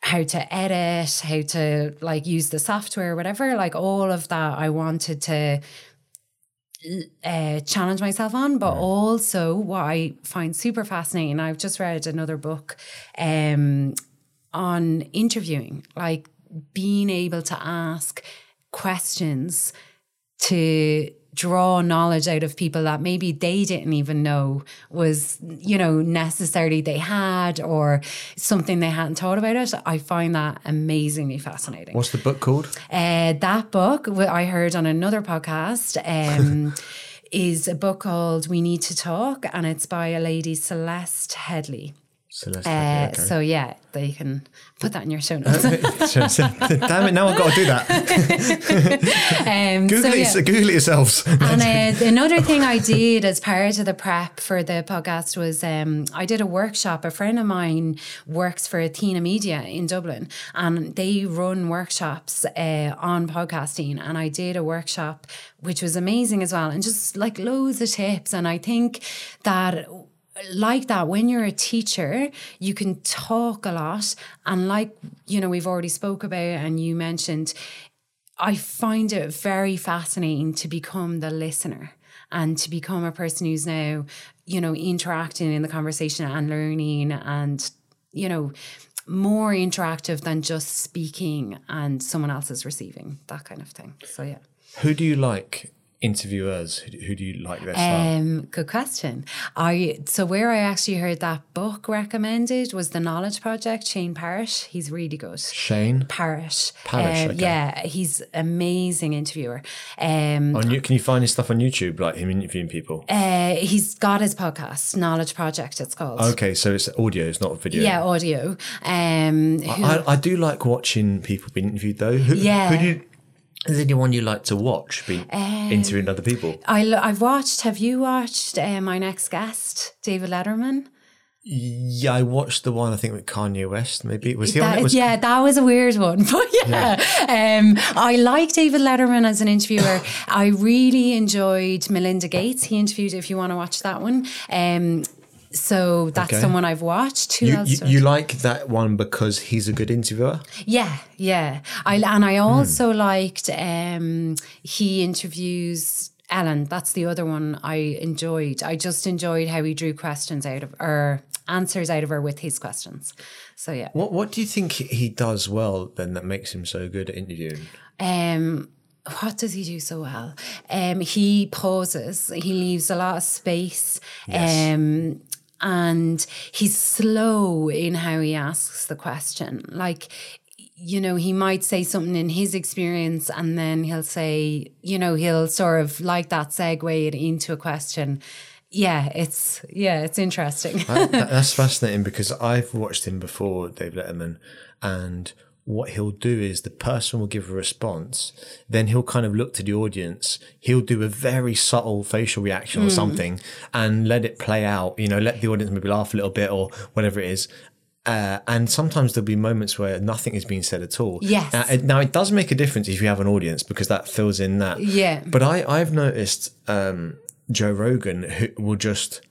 S2: how to edit, how to like use the software, whatever. Like all of that, I wanted to uh, challenge myself on, but also what I find super fascinating. I've just read another book um, on interviewing, like being able to ask questions to draw knowledge out of people that maybe they didn't even know was you know necessarily they had or something they hadn't thought about it i find that amazingly fascinating
S1: What's the book called?
S2: uh, that book I heard on another podcast um, [LAUGHS] is a book called We Need to Talk, and it's by a lady Celeste Headlee.
S1: Celeste.
S2: Uh,
S1: okay.
S2: So yeah, they can put that in your show [LAUGHS] notes. [LAUGHS]
S1: Damn it! Now I've got to do that. [LAUGHS]
S2: um,
S1: Google,
S2: so,
S1: it,
S2: yeah.
S1: Google it yourselves.
S2: And uh, another thing I did as part of the prep for the podcast was um, I did a workshop. A friend of mine works for Athena Media in Dublin, and they run workshops uh, on podcasting. And I did a workshop which was amazing as well, and just like loads of tips. And I think that like that when you're a teacher you can talk a lot and like you know we've already spoke about and you mentioned I find it very fascinating to become the listener and to become a person who's now, you know, interacting in the conversation and learning and, you know, more interactive than just speaking and someone else is receiving, that kind of thing. So, yeah.
S1: Who do you like interviewers? Who, who do you like style?
S2: Um, good question. I so where I actually heard that book recommended was the Knowledge Project. Shane Parrish, he's really good.
S1: Shane
S2: Parrish,
S1: Parrish,
S2: Um,
S1: okay.
S2: yeah, he's amazing interviewer. Um,
S1: on you. Can you find his stuff on YouTube, like him interviewing people?
S2: Uh, he's got his podcast, Knowledge Project. It's called.
S1: Okay, so it's audio, it's not video.
S2: Yeah, audio. Um, who-
S1: I, I do like watching people being interviewed though. Who,
S2: Yeah.
S1: Who do you, is there anyone you like to watch being
S2: Um,
S1: interviewing other people?
S2: I I've watched. Have you watched uh, my next guest, David Letterman?
S1: Yeah, I watched the one I think with Kanye West. Maybe was he on it? Was,
S2: yeah, that was a weird one, [LAUGHS] but yeah, Um, I like David Letterman as an interviewer. [LAUGHS] I really enjoyed Melinda Gates. He interviewed. If you want to watch that one, um, so that's
S1: Okay.
S2: someone I've watched. Who
S1: You,
S2: else?
S1: you, you like that one because he's a good interviewer?
S2: Yeah, yeah. I and I also liked um he interviews Ellen. That's the other one I enjoyed. I just enjoyed how he drew questions out of or answers out of her with his questions. So yeah.
S1: What What do you think he does well then that makes him so good at interviewing?
S2: Um what does he do so well? Um he pauses. He leaves a lot of space.
S1: Yes.
S2: Um and he's slow in how he asks the question. Like you know, he might say something in his experience and then he'll say, you know, he'll sort of like that segue it into a question. Yeah, it's yeah, it's interesting.
S1: That- that's [LAUGHS] fascinating because I've watched him before, Dave Letterman, and what he'll do is the person will give a response, then he'll kind of look to the audience, he'll do a very subtle facial reaction or something and let it play out, you know, let the audience maybe laugh a little bit or whatever it is. Uh, and sometimes there'll be moments where nothing is being said at all.
S2: Yes.
S1: Uh, it- now it does make a difference if you have an audience because that fills in that.
S2: Yeah.
S1: But I I've noticed um, Joe Rogan who will just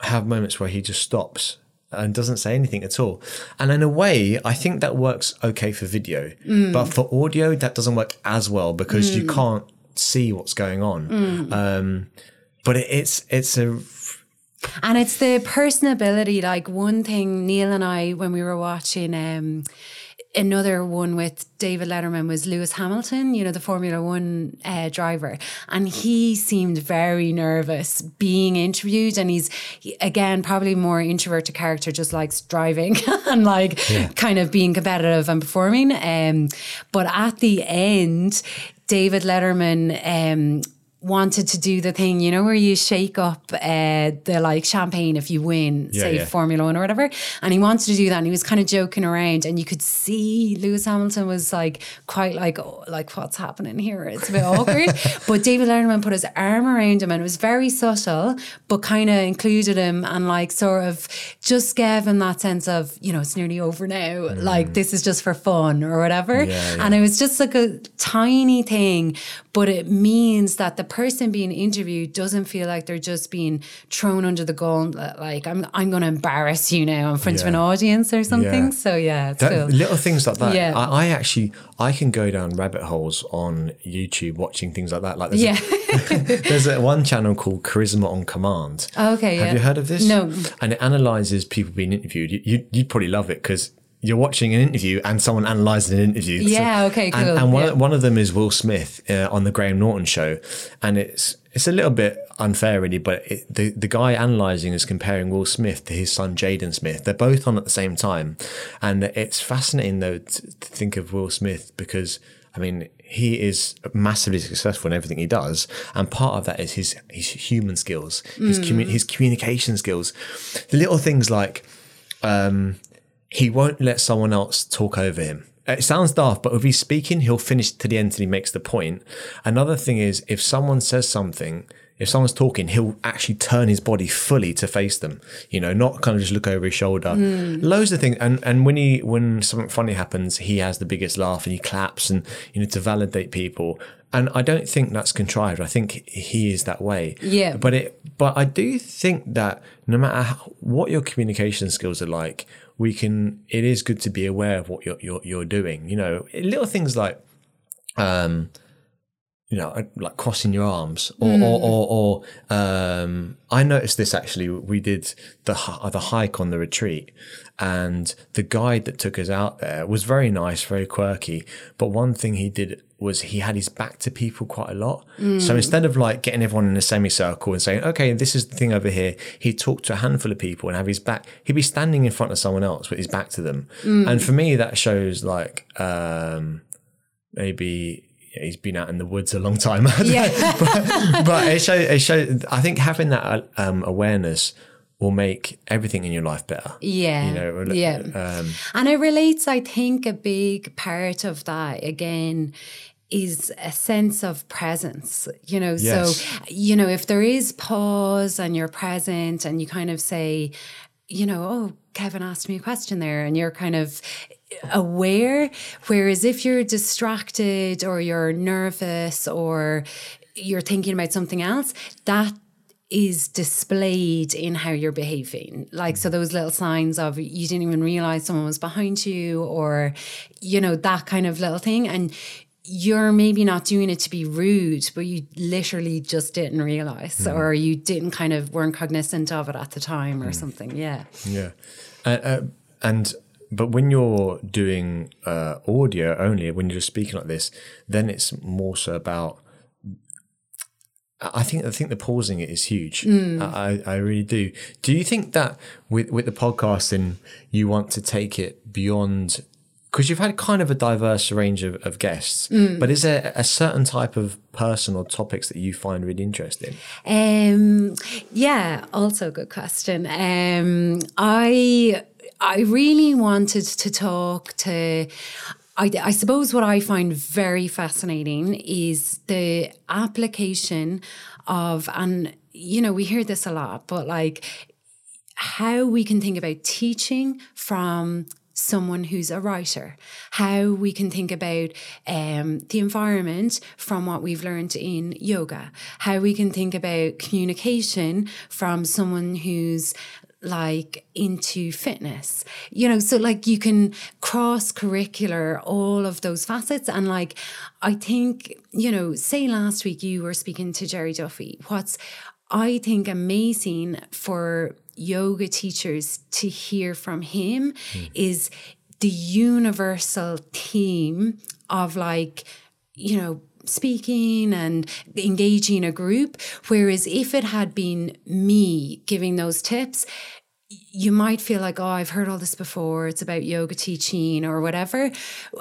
S1: have moments where he just stops and doesn't say anything at all. And in a way, I think that works okay for video, but for audio, that doesn't work as well because you can't see what's going on. Um, but it, it's it's a
S2: And it's the personability. Like one thing, Neil and I, when we were watching um, another one with David Letterman, was Lewis Hamilton, you know, the Formula One uh, driver. And he seemed very nervous being interviewed. And he's, he- again, probably more introverted character, just likes driving [LAUGHS] and like kind of being competitive and performing. Um, but at the end, David Letterman, um, wanted to do the thing, you know, where you shake up uh, the like champagne if you win, say
S1: yeah.
S2: Formula One or whatever. And he wanted to do that, and he was kind of joking around, and you could see Lewis Hamilton was like quite like, oh, like what's happening here? It's a bit awkward. [LAUGHS] but David Letterman put his arm around him, and it was very subtle, but kind of included him and like sort of just gave him that sense of, you know, it's nearly over now. Like this is just for fun or whatever.
S1: Yeah, yeah.
S2: And it was just like a tiny thing, but it means that the person being interviewed doesn't feel like they're just being thrown under the gauntlet. Like I'm, I'm going to embarrass you now in front of an audience or something.
S1: Yeah.
S2: So yeah,
S1: that,
S2: cool.
S1: little things like that.
S2: Yeah.
S1: I, I actually I can go down rabbit holes on YouTube watching things like that. Like there's
S2: Yeah.
S1: a, [LAUGHS] there's a one channel called Charisma on Command.
S2: Okay,
S1: Have
S2: yeah.
S1: you heard of this?
S2: No.
S1: And it analyzes people being interviewed. You, you, you'd probably love it because you're watching an interview and someone analyzing an interview.
S2: Yeah, okay,
S1: And,
S2: cool,
S1: and one,
S2: yeah.
S1: one of them is Will Smith uh, on the Graham Norton show, and it's it's a little bit unfair, really. But it, the the guy analyzing is comparing Will Smith to his son Jaden Smith. They're both on at the same time, and it's fascinating though to, to think of Will Smith because. I mean, he is massively successful in everything he does, and part of that is his his human skills, his commu- his communication skills, the little things like um, he won't let someone else talk over him. It sounds daft, but if he's speaking, he'll finish to the end till he makes the point. Another thing is if someone says something, if someone's talking, he'll actually turn his body fully to face them. You know, not kind of just look over his shoulder. Hmm. Loads of things. And and when he when something funny happens, he has the biggest laugh and he claps and you know to validate people. And I don't think that's contrived. I think he is that way.
S2: Yeah.
S1: But it but I do think that no matter how, what your communication skills are like, we can. It is good to be aware of what you're you're, you're doing. You know, little things like, um, you know, like crossing your arms, or or, or, or um, I noticed this actually. We did the the hike on the retreat, and the guide that took us out there was very nice, very quirky. But one thing he did was he had his back to people quite a lot. So instead of like getting everyone in a semicircle and saying, "Okay, this is the thing over here," he'd talk to a handful of people and have his back. He'd be standing in front of someone else with his back to them, and for me, that shows like um, maybe he's been out in the woods a long time. [LAUGHS]
S2: Yeah.
S1: but, but it shows. It shows. I think having that um, awareness will make everything in your life better.
S2: Yeah.
S1: You know.
S2: yeah.
S1: Um,
S2: And it relates, I think, a big part of that again is a sense of presence, you know.
S1: Yes.
S2: So, you know, if there is pause and you're present and you kind of say, you know, oh, Kevin asked me a question there, and you're kind of aware. Whereas if you're distracted or you're nervous or you're thinking about something else, that is displayed in how you're behaving. Like, so those little signs of you didn't even realize someone was behind you, or, you know, that kind of little thing. And you're maybe not doing it to be rude, but you literally just didn't realize, or you didn't kind of weren't cognizant of it at the time or something. Yeah.
S1: Yeah, uh, uh, and but when you're doing uh, audio only, when you're just speaking like this, then it's more so about. I think I think the pausing it is huge. I, I I really do. Do you think that with with the podcasting, you want to take it beyond because you've had kind of a diverse range of, of guests,
S2: Mm.
S1: but is there a certain type of person or topics that you find really interesting?
S2: Um, yeah, also a good question. Um, I I really wanted to talk to. I, I suppose what I find very fascinating is the application of, and you know, we hear this a lot, but like how we can think about teaching from someone who's a writer, how we can think about um, the environment from what we've learned in yoga, how we can think about communication from someone who's like into fitness. You know so like you can cross curricular all of those facets and like i think you know say last week you were speaking to Gerry Duffy. What's i think amazing for yoga teachers to hear from him hmm. is the universal theme of like you know speaking and engaging a group whereas if it had been me giving those tips you might feel like, oh, I've heard all this before. It's about yoga teaching or whatever.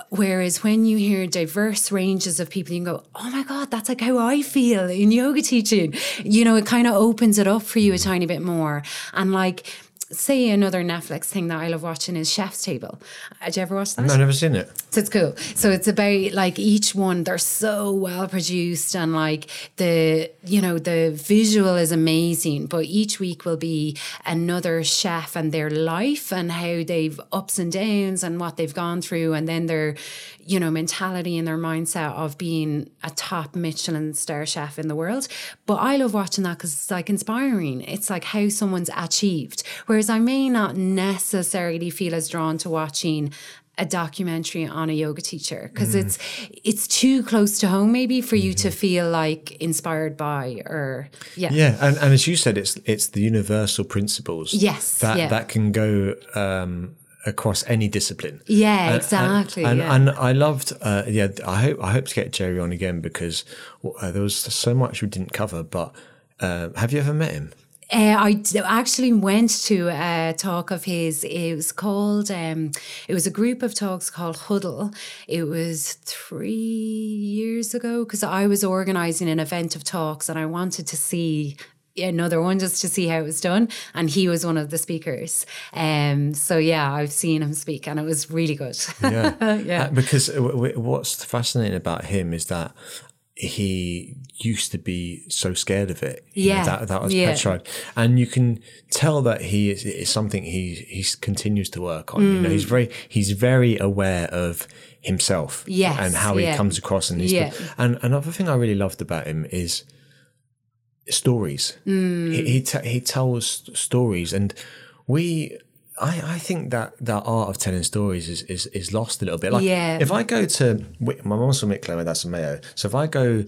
S2: Whereas when you hear diverse ranges of people, you can go, oh my God, that's like how I feel in yoga teaching. You know, it kind of opens it up for you a tiny bit more. And like, say another Netflix thing that I love watching is Chef's Table. Did you ever watch that?
S1: No, I've never seen it.
S2: So it's cool. So it's about like each one, they're so well produced and like the, you know, the visual is amazing. But each week will be another chef and their life and how they've ups and downs and what they've gone through. And then their, you know, mentality and their mindset of being a top Michelin star chef in the world. But I love watching that because it's like inspiring. It's like how someone's achieved. Whereas I may not necessarily feel as drawn to watching a documentary on a yoga teacher because it's it's too close to home maybe for you to feel like inspired by or yeah
S1: Yeah, and, and as you said, it's it's the universal principles.
S2: Yes,
S1: that
S2: yeah.
S1: that can go um, across any discipline.
S2: Yeah,
S1: And-
S2: exactly,
S1: And,
S2: yeah.
S1: and I loved. Uh, yeah, I hope I hope to get Gerry on again because uh, there was so much we didn't cover. But uh, have you ever met him?
S2: Uh, I d- actually went to a talk of his. It was called, um, it was a group of talks called Huddle. It was three years ago because I was organizing an event of talks and I wanted to see another one just to see how it was done. And he was one of the speakers. Um, so yeah, I've seen him speak and it was really good.
S1: Yeah, [LAUGHS]
S2: Yeah.
S1: Uh, because w- w- what's fascinating about him is that he used to be so scared of it. You know,
S2: Yeah,
S1: that that was
S2: yeah.
S1: petrified, and you can tell that he is, is something he he continues to work on. You know,
S2: Mm.
S1: he's very he's very aware of himself,
S2: Yes,
S1: and how he comes across. And his,
S2: Yeah.
S1: and another thing I really loved about him is stories.
S2: Mm.
S1: He he, t- he tells stories, and we. I, I think that that art of telling stories is, is, is lost a little bit. Like
S2: Yeah.
S1: if I go to my mom's from Wicklow, dad's from Mayo. So if I go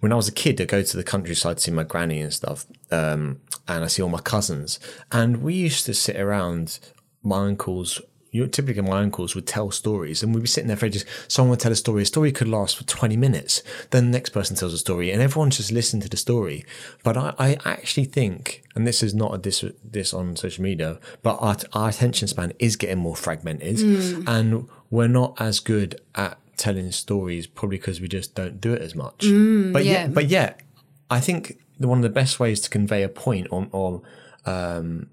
S1: when I was a kid, I go to the countryside to see my granny and stuff, um, and I see all my cousins, and we used to sit around my uncle's. You typically, my uncles would tell stories, and we'd be sitting there for ages. Someone would tell a story. A story could last for twenty minutes. Then the next person tells a story, and everyone's just listening to the story. But I, I actually think, and this is not a dis this on social media, but our, our attention span is getting more fragmented, and we're not as good at telling stories probably because we just don't do it as much. but
S2: yeah.
S1: yet, but yet, I think one of the best ways to convey a point or, or um,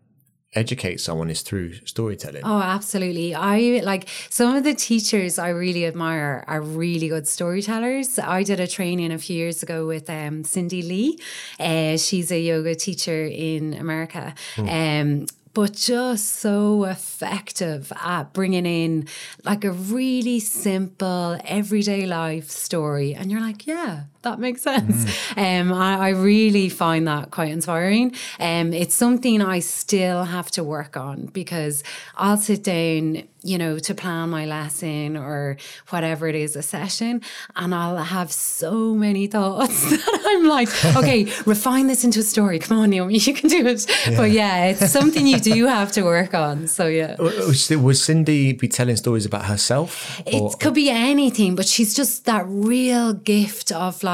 S1: educate someone is through storytelling.
S2: Oh, absolutely. I like some of the teachers I really admire are really good storytellers. I did a training a few years ago with um, Cindy Lee. Uh, she's a yoga teacher in America. Um, but just so effective at bringing in like a really simple everyday life story. And you're like, yeah, that makes sense. Um, I, I really find that quite inspiring. Um, it's something I still have to work on because I'll sit down, you know, to plan my lesson or whatever it is, a session, and I'll have so many thoughts [LAUGHS] that I'm like, okay, [LAUGHS] refine this into a story. Come on, Naomi, you can do it. But yeah, it's something you do have to work on. So yeah.
S1: Would Cindy be telling stories about herself?
S2: It could be anything, but she's just that real gift of like,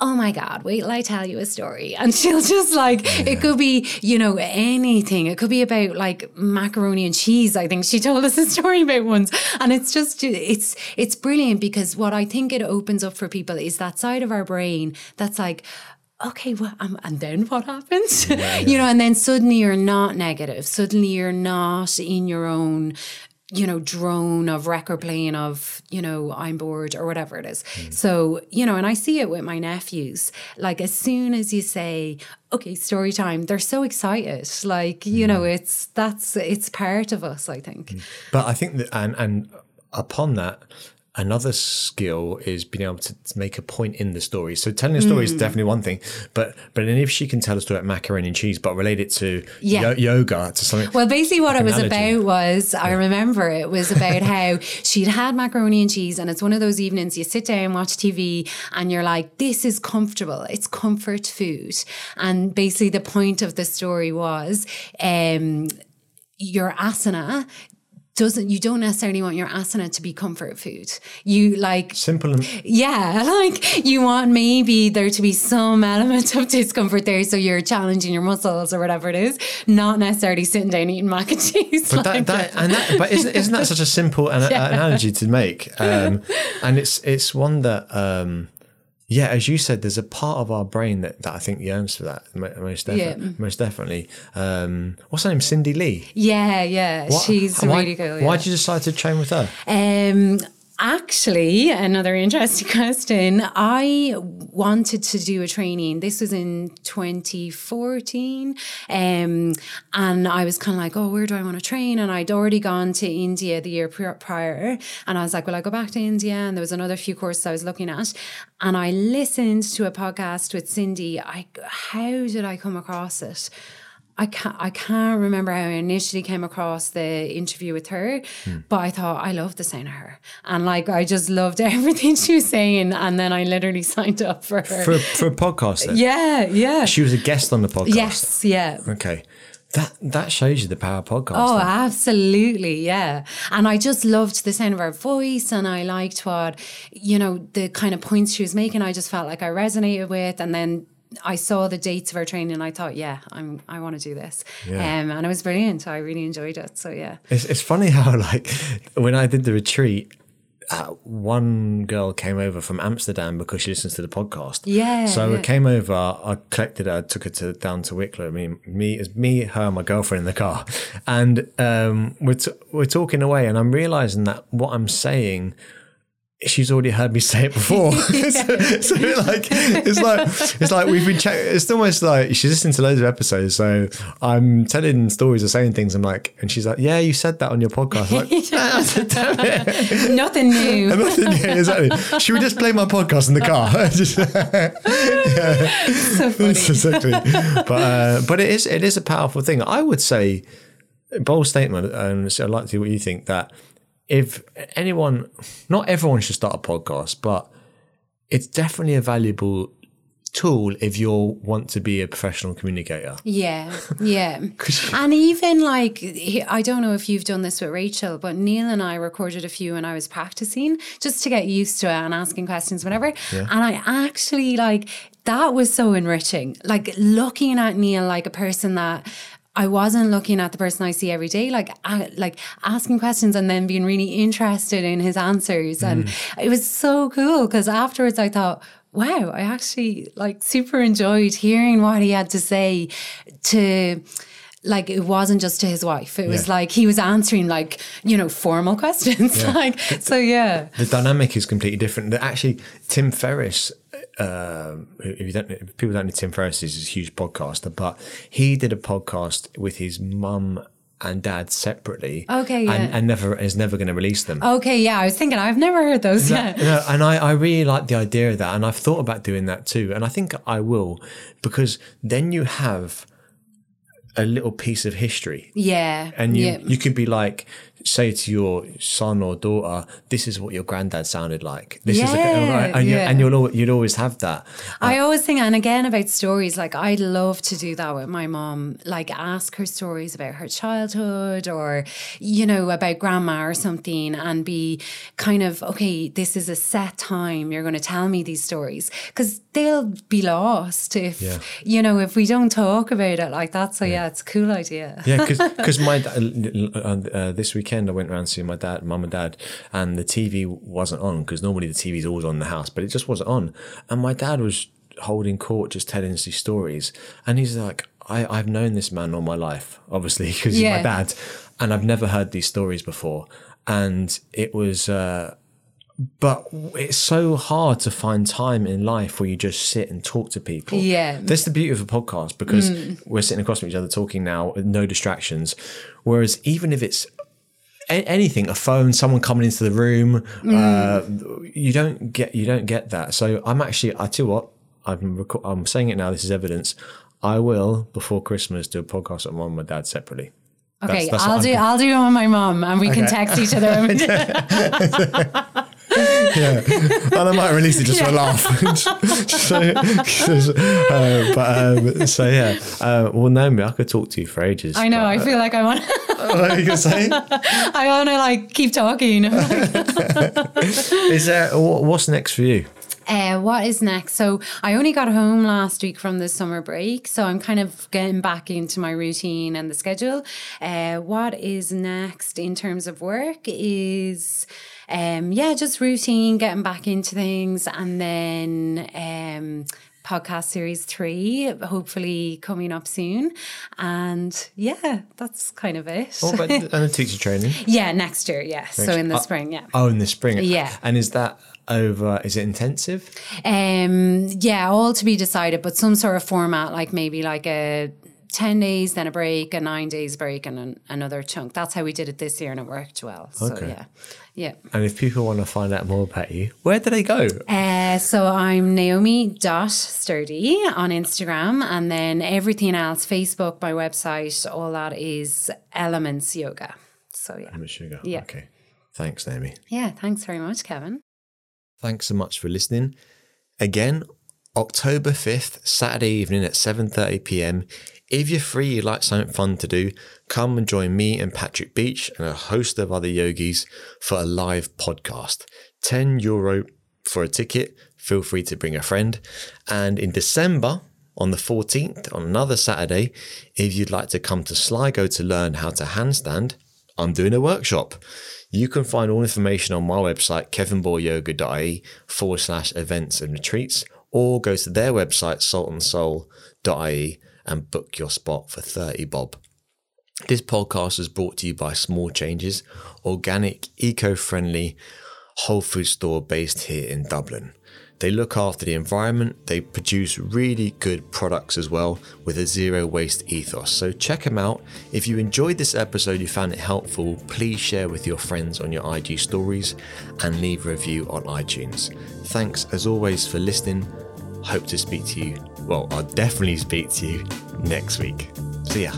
S2: oh my God, wait till I tell you a story. [LAUGHS] And she'll just like, it could be, you know, anything. It could be about like macaroni and cheese. I think she told us a story about once. And it's just, it's, it's brilliant because what I think it opens up for people is that side of our brain that's like, okay, well, um, and then what happens? Yeah, [LAUGHS] yeah. you know, and then suddenly you're not negative. Suddenly you're not in your own you know, drone of record playing of, you know, I'm bored or whatever it is. Mm. So, you know, and I see it with my nephews. Like as soon as you say, okay, story time, they're so excited. Like, you mm. know, it's that's it's part of us, I think. Mm.
S1: But I think that and and upon that, Another skill is being able to, to make a point in the story. So telling a story mm. is definitely one thing, but but then if she can tell a story about macaroni and cheese, but relate it to yeah. yo- yoga to something.
S2: Well, basically, what it was analogy. about was yeah. I remember it was [LAUGHS] about how she'd had macaroni and cheese, and it's one of those evenings you sit down, watch TV, and you're like, "This is comfortable. It's comfort food." And basically, the point of the story was. Um, your asana doesn't you don't necessarily want your asana to be comfort food. You like
S1: simple and
S2: yeah, [LAUGHS] like you want maybe there to be some element of discomfort there, so you're challenging your muscles or whatever it is, not necessarily sitting down eating mac and cheese.
S1: But like that, that and that, but isn't, isn't that such a simple an, [LAUGHS] yeah. analogy to make? Um, [LAUGHS] and it's it's one that. Um, yeah, as you said, there's a part of our brain that, that I think yearns for that most definitely. Yeah. Most definitely. Um, what's her name? Cindy Lee.
S2: Yeah, yeah, what, she's why, really cool. Yeah.
S1: Why did you decide to train with her?
S2: Um, Actually, another interesting [LAUGHS] question. I wanted to do a training. This was in 2014. Um, and I was kind of like, oh, where do I want to train? And I'd already gone to India the year prior. And I was like, well, I go back to India. And there was another few courses I was looking at. And I listened to a podcast with Cindy. I, how did I come across it? I can't I can't remember how I initially came across the interview with her, hmm. but I thought I loved the sound of her. And like I just loved [LAUGHS] everything she was saying. And then I literally [LAUGHS] signed up for her.
S1: For for a podcast then?
S2: Yeah, yeah.
S1: She was a guest on the podcast.
S2: Yes, yeah.
S1: Okay. That that shows you the power of podcast.
S2: Oh, then. absolutely, yeah. And I just loved the sound of her voice, and I liked what you know the kind of points she was making. I just felt like I resonated with, and then I saw the dates of our training and I thought, yeah, I'm I want to do this. Yeah. Um, and it was brilliant. I really enjoyed it. So yeah.
S1: It's it's funny how [LAUGHS] like when I did the retreat, uh, one girl came over from Amsterdam because she listens to the podcast.
S2: Yeah.
S1: So
S2: yeah.
S1: I came over, I collected her, took her to down to Wicklow. I mean, me, me, her, my girlfriend in the car, and um, we're t- we're talking away, and I'm realizing that what I'm saying she's already heard me say it before. [LAUGHS] [LAUGHS] so, so, like it's like it's like we've been check- it's almost like she's listened to loads of episodes. So I'm telling stories or saying things. I'm like, and she's like, Yeah, you said that on your podcast. I'm
S2: like, [LAUGHS] Nothing new.
S1: Nothing new, exactly. Should we just play my podcast in the car? just,
S2: yeah. So funny.
S1: exactly. But uh, but it is it is a powerful thing. I would say bold statement, and I'd like to see what you think that if anyone, not everyone should start a podcast, but it's definitely a valuable tool if you want to be a professional communicator.
S2: Yeah, yeah. [LAUGHS] and even like, I don't know if you've done this with Rachel, but Neil and I recorded a few when I was practicing just to get used to it and asking questions whenever. Yeah. And I actually like, that was so enriching. Like looking at Neil like a person that I wasn't looking at the person I see every day, like uh, like asking questions and then being really interested in his answers, mm. and it was so cool because afterwards I thought, wow, I actually like super enjoyed hearing what he had to say to like it wasn't just to his wife. It was like he was answering like you know formal [LAUGHS] questions. Yeah. like so, yeah.
S1: The dynamic is completely different. That Actually, Tim Ferriss um, if you don't, if people don't know Tim Ferriss is a huge podcaster, but he did a podcast with his mum and dad separately.
S2: Okay, yeah.
S1: and, and never is never going to release them.
S2: Okay, yeah. I was thinking I've never heard those yet.
S1: No, and I, I really like the idea of that, and I've thought about doing that too, and I think I will because then you have a little piece of history.
S2: Yeah,
S1: and you
S2: yeah.
S1: you could be like say to your son or daughter, "This is what your granddad sounded like." This is,
S2: Yeah,
S1: and, you,
S2: yeah.
S1: and you'll you'd always have that.
S2: I always think, and again about stories, like I'd love to do that with my mom, like ask her stories about her childhood or, you know, about grandma or something and be kind of, okay, this is a set time. You're going to tell me these stories because they'll be lost if,
S1: Yeah.
S2: you know, if we don't talk about it like that. So, yeah, it's a cool idea.
S1: Yeah, because [LAUGHS] my uh, this weekend I went around seeing my dad, mum and dad, and the TV wasn't on because normally the TV's always on in the house, but it just wasn't on. And my dad was holding court, just telling us these stories, and he's like, I, "I've known this man all my life, obviously, [LAUGHS] because he's my dad, and I've never heard these stories before." And it was. Uh, but it's so hard to find time in life where you just sit and talk to people.
S2: Yeah.
S1: That's the beauty of a podcast because we're sitting across from each other talking now with no distractions. Whereas even if it's a- anything, a phone, someone coming into the room, uh, you don't get you don't get that. So I'm actually I tell you what I'm reco- I'm saying it now. This is evidence. I will before Christmas do a podcast with mom and my dad separately.
S2: Okay,
S1: That's- that's
S2: I'll do. I'll do it with my mom, and we can text each other. [LAUGHS] [LAUGHS]
S1: yeah, and I might release it just for a laugh. [LAUGHS] so, uh, but um, so yeah, uh, well, Naomi, I could talk to you for ages.
S2: I know. I feel like I want. [LAUGHS]
S1: what are you gonna say?
S2: I want to like keep talking. [LAUGHS]
S1: Is there wha- what's next for you?
S2: Uh, what is next? So I only got home last week from the summer break, so I'm kind of getting back into my routine and the schedule. Uh, what is next in terms of work is, um, yeah, just routine, getting back into things, and then um, podcast series three, hopefully coming up soon, and yeah, that's kind of it.
S1: What about the, [LAUGHS] and the teacher training?
S2: yeah, next year, yeah. So in the spring, yeah.
S1: Oh, in the spring.
S2: Yeah.
S1: And is that over? Is it intensive?
S2: Um, yeah, all to be decided, but some sort of format, like maybe like a 10 days, then a break, a nine days break, and an, another chunk. That's how we did it this year, and it worked well. So,
S1: Okay.
S2: yeah. Yeah.
S1: And if people want to find out more about you, where do they go?
S2: Uh, so I'm Naomi dot sturdy on Instagram, and then everything else, Facebook, my website, all that is Elements Yoga. So yeah,
S1: I'm sugar.
S2: Yeah.
S1: Okay. Thanks, Naomi.
S2: yeah. Thanks very much, Kevin.
S1: Thanks so much for listening. Again, October 5th, Saturday evening at 7:30 p.m. If you're free, you'd like something fun to do, come and join me and Patrick Beach and a host of other yogis for a live podcast. 10 euro for a ticket. Feel free to bring a friend. And in December, on the 14th, on another Saturday, if you'd like to come to Sligo to learn how to handstand, I'm doing a workshop. You can find all information on my website, kevinboyyoga.ie forward slash events and retreats, or go to their website, saltandsoul.ie, and book your spot for 30 bob. This podcast is brought to you by Small Changes, organic, eco friendly whole food store based here in Dublin. They look after the environment, they produce really good products as well with a zero waste ethos. So check them out. If you enjoyed this episode, you found it helpful, please share with your friends on your IG stories and leave a review on iTunes. Thanks as always for listening. Hope to speak to you. Well, I'll definitely speak to you next week. See ya.